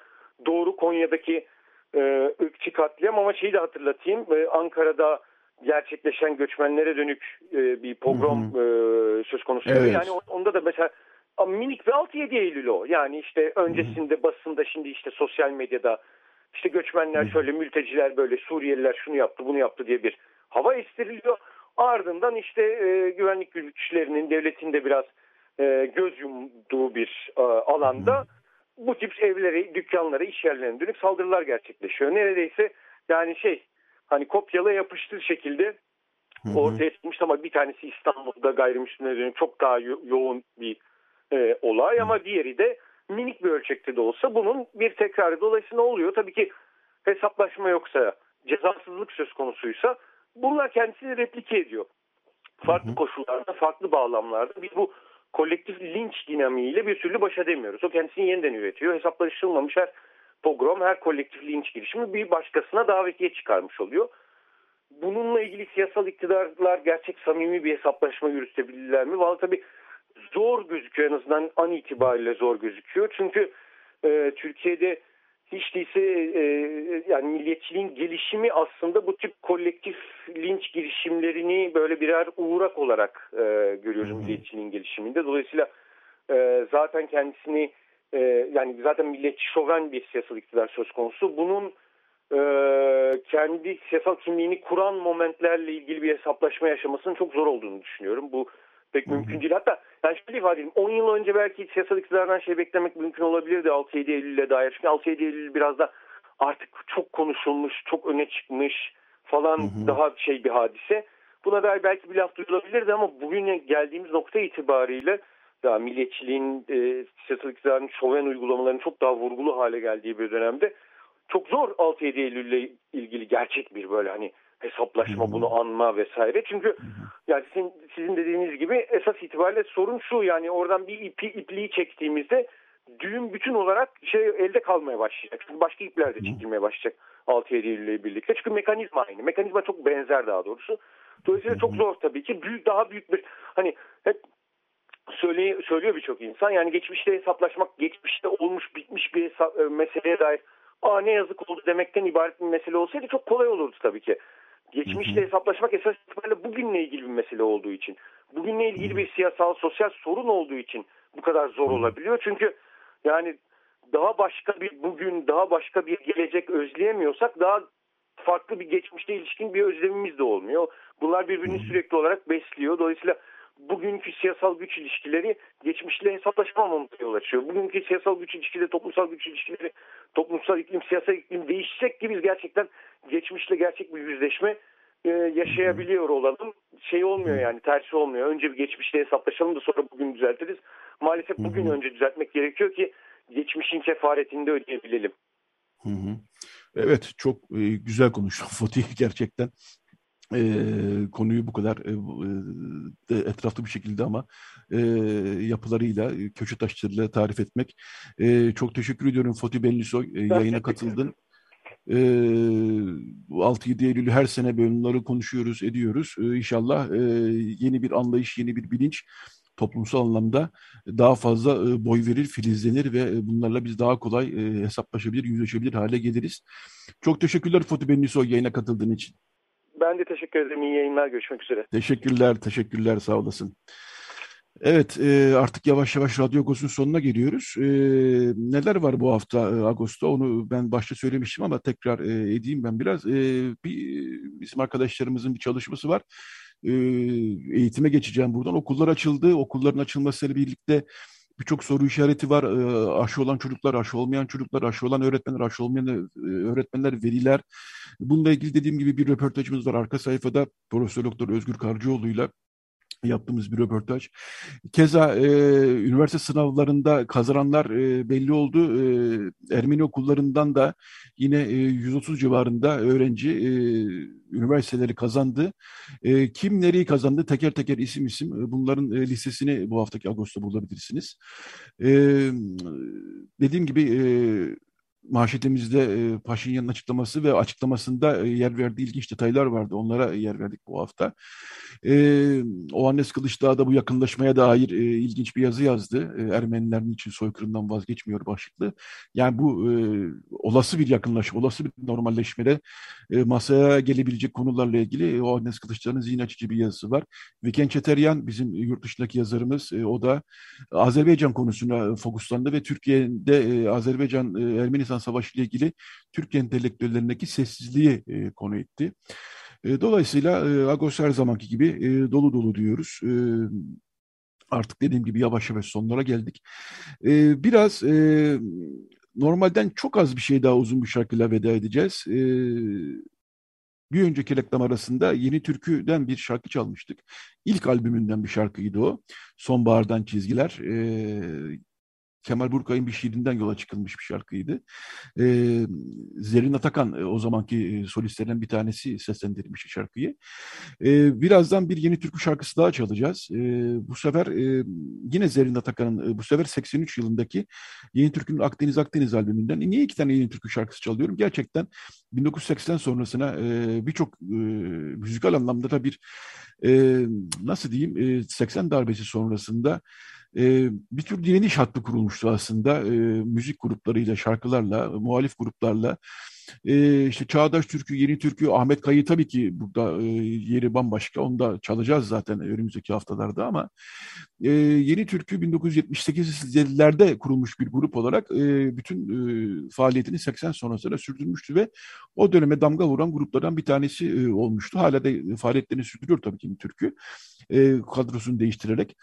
doğru Konya'daki e, ırkçı katliam ama şeyi de hatırlatayım. E, Ankara'da gerçekleşen göçmenlere dönük e, bir pogrom hı hı. E, söz konusu. Evet. Yani onda da mesela minik ve 6-7 Eylül o. Yani işte öncesinde hı hı. basında şimdi işte sosyal medyada işte göçmenler şöyle mülteciler böyle Suriyeliler şunu yaptı bunu yaptı diye bir hava estiriliyor. Ardından işte e, güvenlik güçlerinin devletin de biraz e, göz yumduğu bir e, alanda bu tip evleri, dükkanlara, iş yerlerine dönük saldırılar gerçekleşiyor. Neredeyse yani şey hani kopyala yapıştır şekilde ortaya çıkmış ama bir tanesi İstanbul'da gayrimüslimlere dönük çok daha yo yoğun bir e, olay ama diğeri de minik bir ölçekte de olsa bunun bir tekrarı. Dolayısıyla oluyor? Tabii ki hesaplaşma yoksa, cezasızlık söz konusuysa bunlar kendisini replike ediyor. Farklı koşullarda, farklı bağlamlarda. Biz bu kolektif linç dinamiğiyle bir türlü baş edemiyoruz. O kendisini yeniden üretiyor. Hesaplaşılmamış her pogrom, her kolektif linç girişimi bir başkasına davetiye çıkarmış oluyor. Bununla ilgili siyasal iktidarlar gerçek samimi bir hesaplaşma yürütebilirler mi? Valla tabii zor gözüküyor en azından an itibariyle zor gözüküyor. Çünkü e, Türkiye'de hiç değilse e, yani milliyetçiliğin gelişimi aslında bu tip kolektif linç girişimlerini böyle birer uğrak olarak e, görüyoruz milliyetçiliğin gelişiminde. Dolayısıyla e, zaten kendisini e, yani zaten milliyetçi şoven bir siyasal iktidar söz konusu. Bunun e, kendi siyasal kimliğini kuran momentlerle ilgili bir hesaplaşma yaşamasının çok zor olduğunu düşünüyorum. Bu pek mümkün değil. Hatta yani şöyle ifade edeyim. 10 yıl önce belki siyasal iktidardan şey beklemek mümkün olabilirdi 6-7 Eylül'e dair. Çünkü 6-7 Eylül biraz da artık çok konuşulmuş, çok öne çıkmış falan hı hı. daha şey bir hadise. Buna dair belki bir laf duyulabilirdi ama bugün geldiğimiz nokta itibariyle daha milliyetçiliğin, e, siyasal iktidarın şoven uygulamalarının çok daha vurgulu hale geldiği bir dönemde çok zor 6-7 Eylül'le ilgili gerçek bir böyle hani hesaplaşma, bunu anma vesaire. Çünkü yani sizin, sizin dediğiniz gibi esas itibariyle sorun şu yani oradan bir ipi ipliği çektiğimizde düğüm bütün olarak şey elde kalmaya başlayacak. Çünkü başka ipler de çekilmeye başlayacak 6-7 Eylül ile birlikte. Çünkü mekanizma aynı. Mekanizma çok benzer daha doğrusu. Dolayısıyla çok zor tabii ki. Büyük, daha büyük bir hani hep söyle, söylüyor birçok insan. Yani geçmişte hesaplaşmak, geçmişte olmuş bitmiş bir hesap, e, meseleye dair aa ne yazık oldu demekten ibaret bir mesele olsaydı çok kolay olurdu tabii ki. Geçmişle hesaplaşmak esas itibariyle bugünle ilgili bir mesele olduğu için, bugünle ilgili bir siyasal, sosyal sorun olduğu için bu kadar zor olabiliyor. Çünkü yani daha başka bir bugün, daha başka bir gelecek özleyemiyorsak daha farklı bir geçmişte ilişkin bir özlemimiz de olmuyor. Bunlar birbirini sürekli olarak besliyor. Dolayısıyla bugünkü siyasal güç ilişkileri geçmişle hesaplaşmamamıza yol açıyor. Bugünkü siyasal güç ilişkileri, toplumsal güç ilişkileri, toplumsal iklim, siyasal iklim değişecek ki biz gerçekten geçmişle gerçek bir yüzleşme e, yaşayabiliyor olalım. Şey olmuyor yani tersi olmuyor. Önce bir geçmişle hesaplaşalım da sonra bugün düzeltiriz. Maalesef bugün önce düzeltmek gerekiyor ki geçmişin kefaretini de ödeyebilelim. Hı hı. Evet çok e, güzel konuştun Fatih gerçekten e, konuyu bu kadar e, etraflı bir şekilde ama e, yapılarıyla, köşe taşlarıyla tarif etmek. E, çok teşekkür ediyorum Fatih Benlisoy. E, yayına katıldın. E, 6-7 Eylül'ü her sene bunları konuşuyoruz, ediyoruz. E, inşallah e, yeni bir anlayış, yeni bir bilinç toplumsal anlamda daha fazla boy verir, filizlenir ve bunlarla biz daha kolay hesaplaşabilir, yüzleşebilir hale geliriz. Çok teşekkürler Fatih Benlisoy yayına katıldığın için. Ben de teşekkür ederim. İyi yayınlar. Görüşmek üzere. Teşekkürler. Teşekkürler. Sağ olasın. Evet e, artık yavaş yavaş Radyo Agos'un sonuna geliyoruz. E, neler var bu hafta e, Ağustos'ta onu ben başta söylemiştim ama tekrar e, edeyim ben biraz. E, bir, bizim arkadaşlarımızın bir çalışması var. E, eğitime geçeceğim buradan. Okullar açıldı. Okulların açılmasıyla birlikte birçok soru işareti var. E, aşı olan çocuklar, aşı olmayan çocuklar, aşı olan öğretmenler, aşı olmayan e, öğretmenler, veliler. Bununla ilgili dediğim gibi bir röportajımız var arka sayfada Profesör Doktor Özgür Karcıoğlu'yla yaptığımız bir röportaj. Keza e, üniversite sınavlarında kazananlar e, belli oldu. E, Ermeni okullarından da yine e, 130 civarında öğrenci e, üniversiteleri kazandı. E, kim nereyi kazandı teker teker isim isim e, bunların e, listesini bu haftaki Ağustos'ta bulabilirsiniz. E, dediğim gibi e, manşetimizde e, Paşinyan'ın açıklaması ve açıklamasında e, yer verdiği ilginç detaylar vardı. Onlara yer verdik bu hafta. E, Oannes Kılıçdağ da bu yakınlaşmaya dair e, ilginç bir yazı yazdı. E, Ermeniler için soykırımdan vazgeçmiyor başlıklı. Yani bu e, olası bir yakınlaşma, olası bir normalleşmede e, masaya gelebilecek konularla ilgili e, Oannes Kılıçdağ'ın zihin açıcı bir yazısı var. Viken Çeteryan bizim yurt dışındaki yazarımız. E, o da Azerbaycan konusuna fokuslandı ve Türkiye'de e, Azerbaycan e, Ermenistan Savaşı ile ilgili Türk entelektüellerindeki sessizliği e, konu etti. E, dolayısıyla e, Agos her zamanki gibi e, dolu dolu diyoruz. E, artık dediğim gibi yavaş yavaş sonlara geldik. E, biraz e, normalden çok az bir şey daha uzun bir şarkıyla veda edeceğiz. E, bir önceki reklam arasında Yeni Türkü'den bir şarkı çalmıştık. İlk albümünden bir şarkıydı o. Sonbahardan çizgiler. E, Kemal Burkay'ın bir şiirinden yola çıkılmış bir şarkıydı. E, Zerrin Atakan e, o zamanki solistlerden bir tanesi seslendirmiş şarkıyı. E, birazdan bir yeni türkü şarkısı daha çalacağız. E, bu sefer e, yine Zerrin Atakan'ın e, bu sefer 83 yılındaki Yeni Türkü'nün Akdeniz Akdeniz albümünden. E, niye iki tane yeni türkü şarkısı çalıyorum? Gerçekten 1980 sonrasına e, birçok e, müzikal anlamda da bir e, nasıl diyeyim e, 80 darbesi sonrasında e, bir tür direniş hattı kurulmuştu aslında e, müzik gruplarıyla, şarkılarla, muhalif gruplarla. E, işte Çağdaş Türkü, Yeni Türkü, Ahmet Kayı tabii ki burada e, yeri bambaşka. Onu da çalacağız zaten önümüzdeki haftalarda ama e, Yeni Türkü 1978'lerde kurulmuş bir grup olarak e, bütün e, faaliyetini 80 sonrasında sürdürmüştü ve o döneme damga vuran gruplardan bir tanesi e, olmuştu. Hala da faaliyetlerini sürdürüyor tabii ki Türkü e, kadrosunu değiştirerek.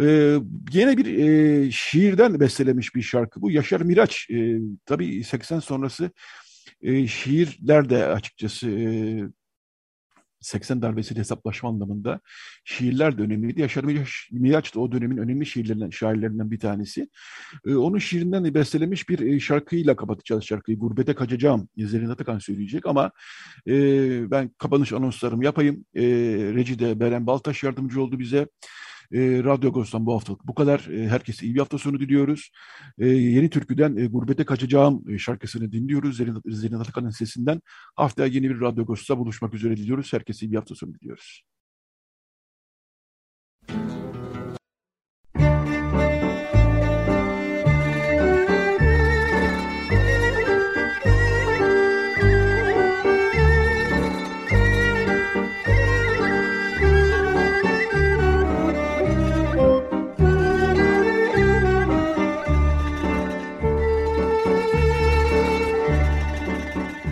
E, yine bir e, şiirden bestelemiş bir şarkı bu. Yaşar Miraç e, tabii 80 sonrası e, şiirler de açıkçası e, 80 darbesiyle hesaplaşma anlamında şiirler de önemliydi. Yaşar Miraç da o dönemin önemli şiirlerinden, şairlerinden bir tanesi. Ee, onun şiirinden bestelemiş bir e, şarkıyla kapatacağız şarkıyı. Gurbete kaçacağım. Zerrin Atakan söyleyecek ama e, ben kapanış anonslarımı yapayım. E, Recide Beren Baltaş yardımcı oldu bize. E, Radyo Agos'tan bu haftalık bu kadar. E, herkese iyi bir hafta sonu diliyoruz. E, yeni Türkü'den e, Gurbete Kaçacağım e, şarkısını dinliyoruz. Zeynep, Atakan'ın sesinden. Haftaya yeni bir Radyo Agos'ta buluşmak üzere diliyoruz. Herkese iyi bir hafta sonu diliyoruz.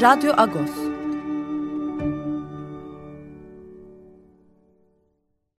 Radyo Agos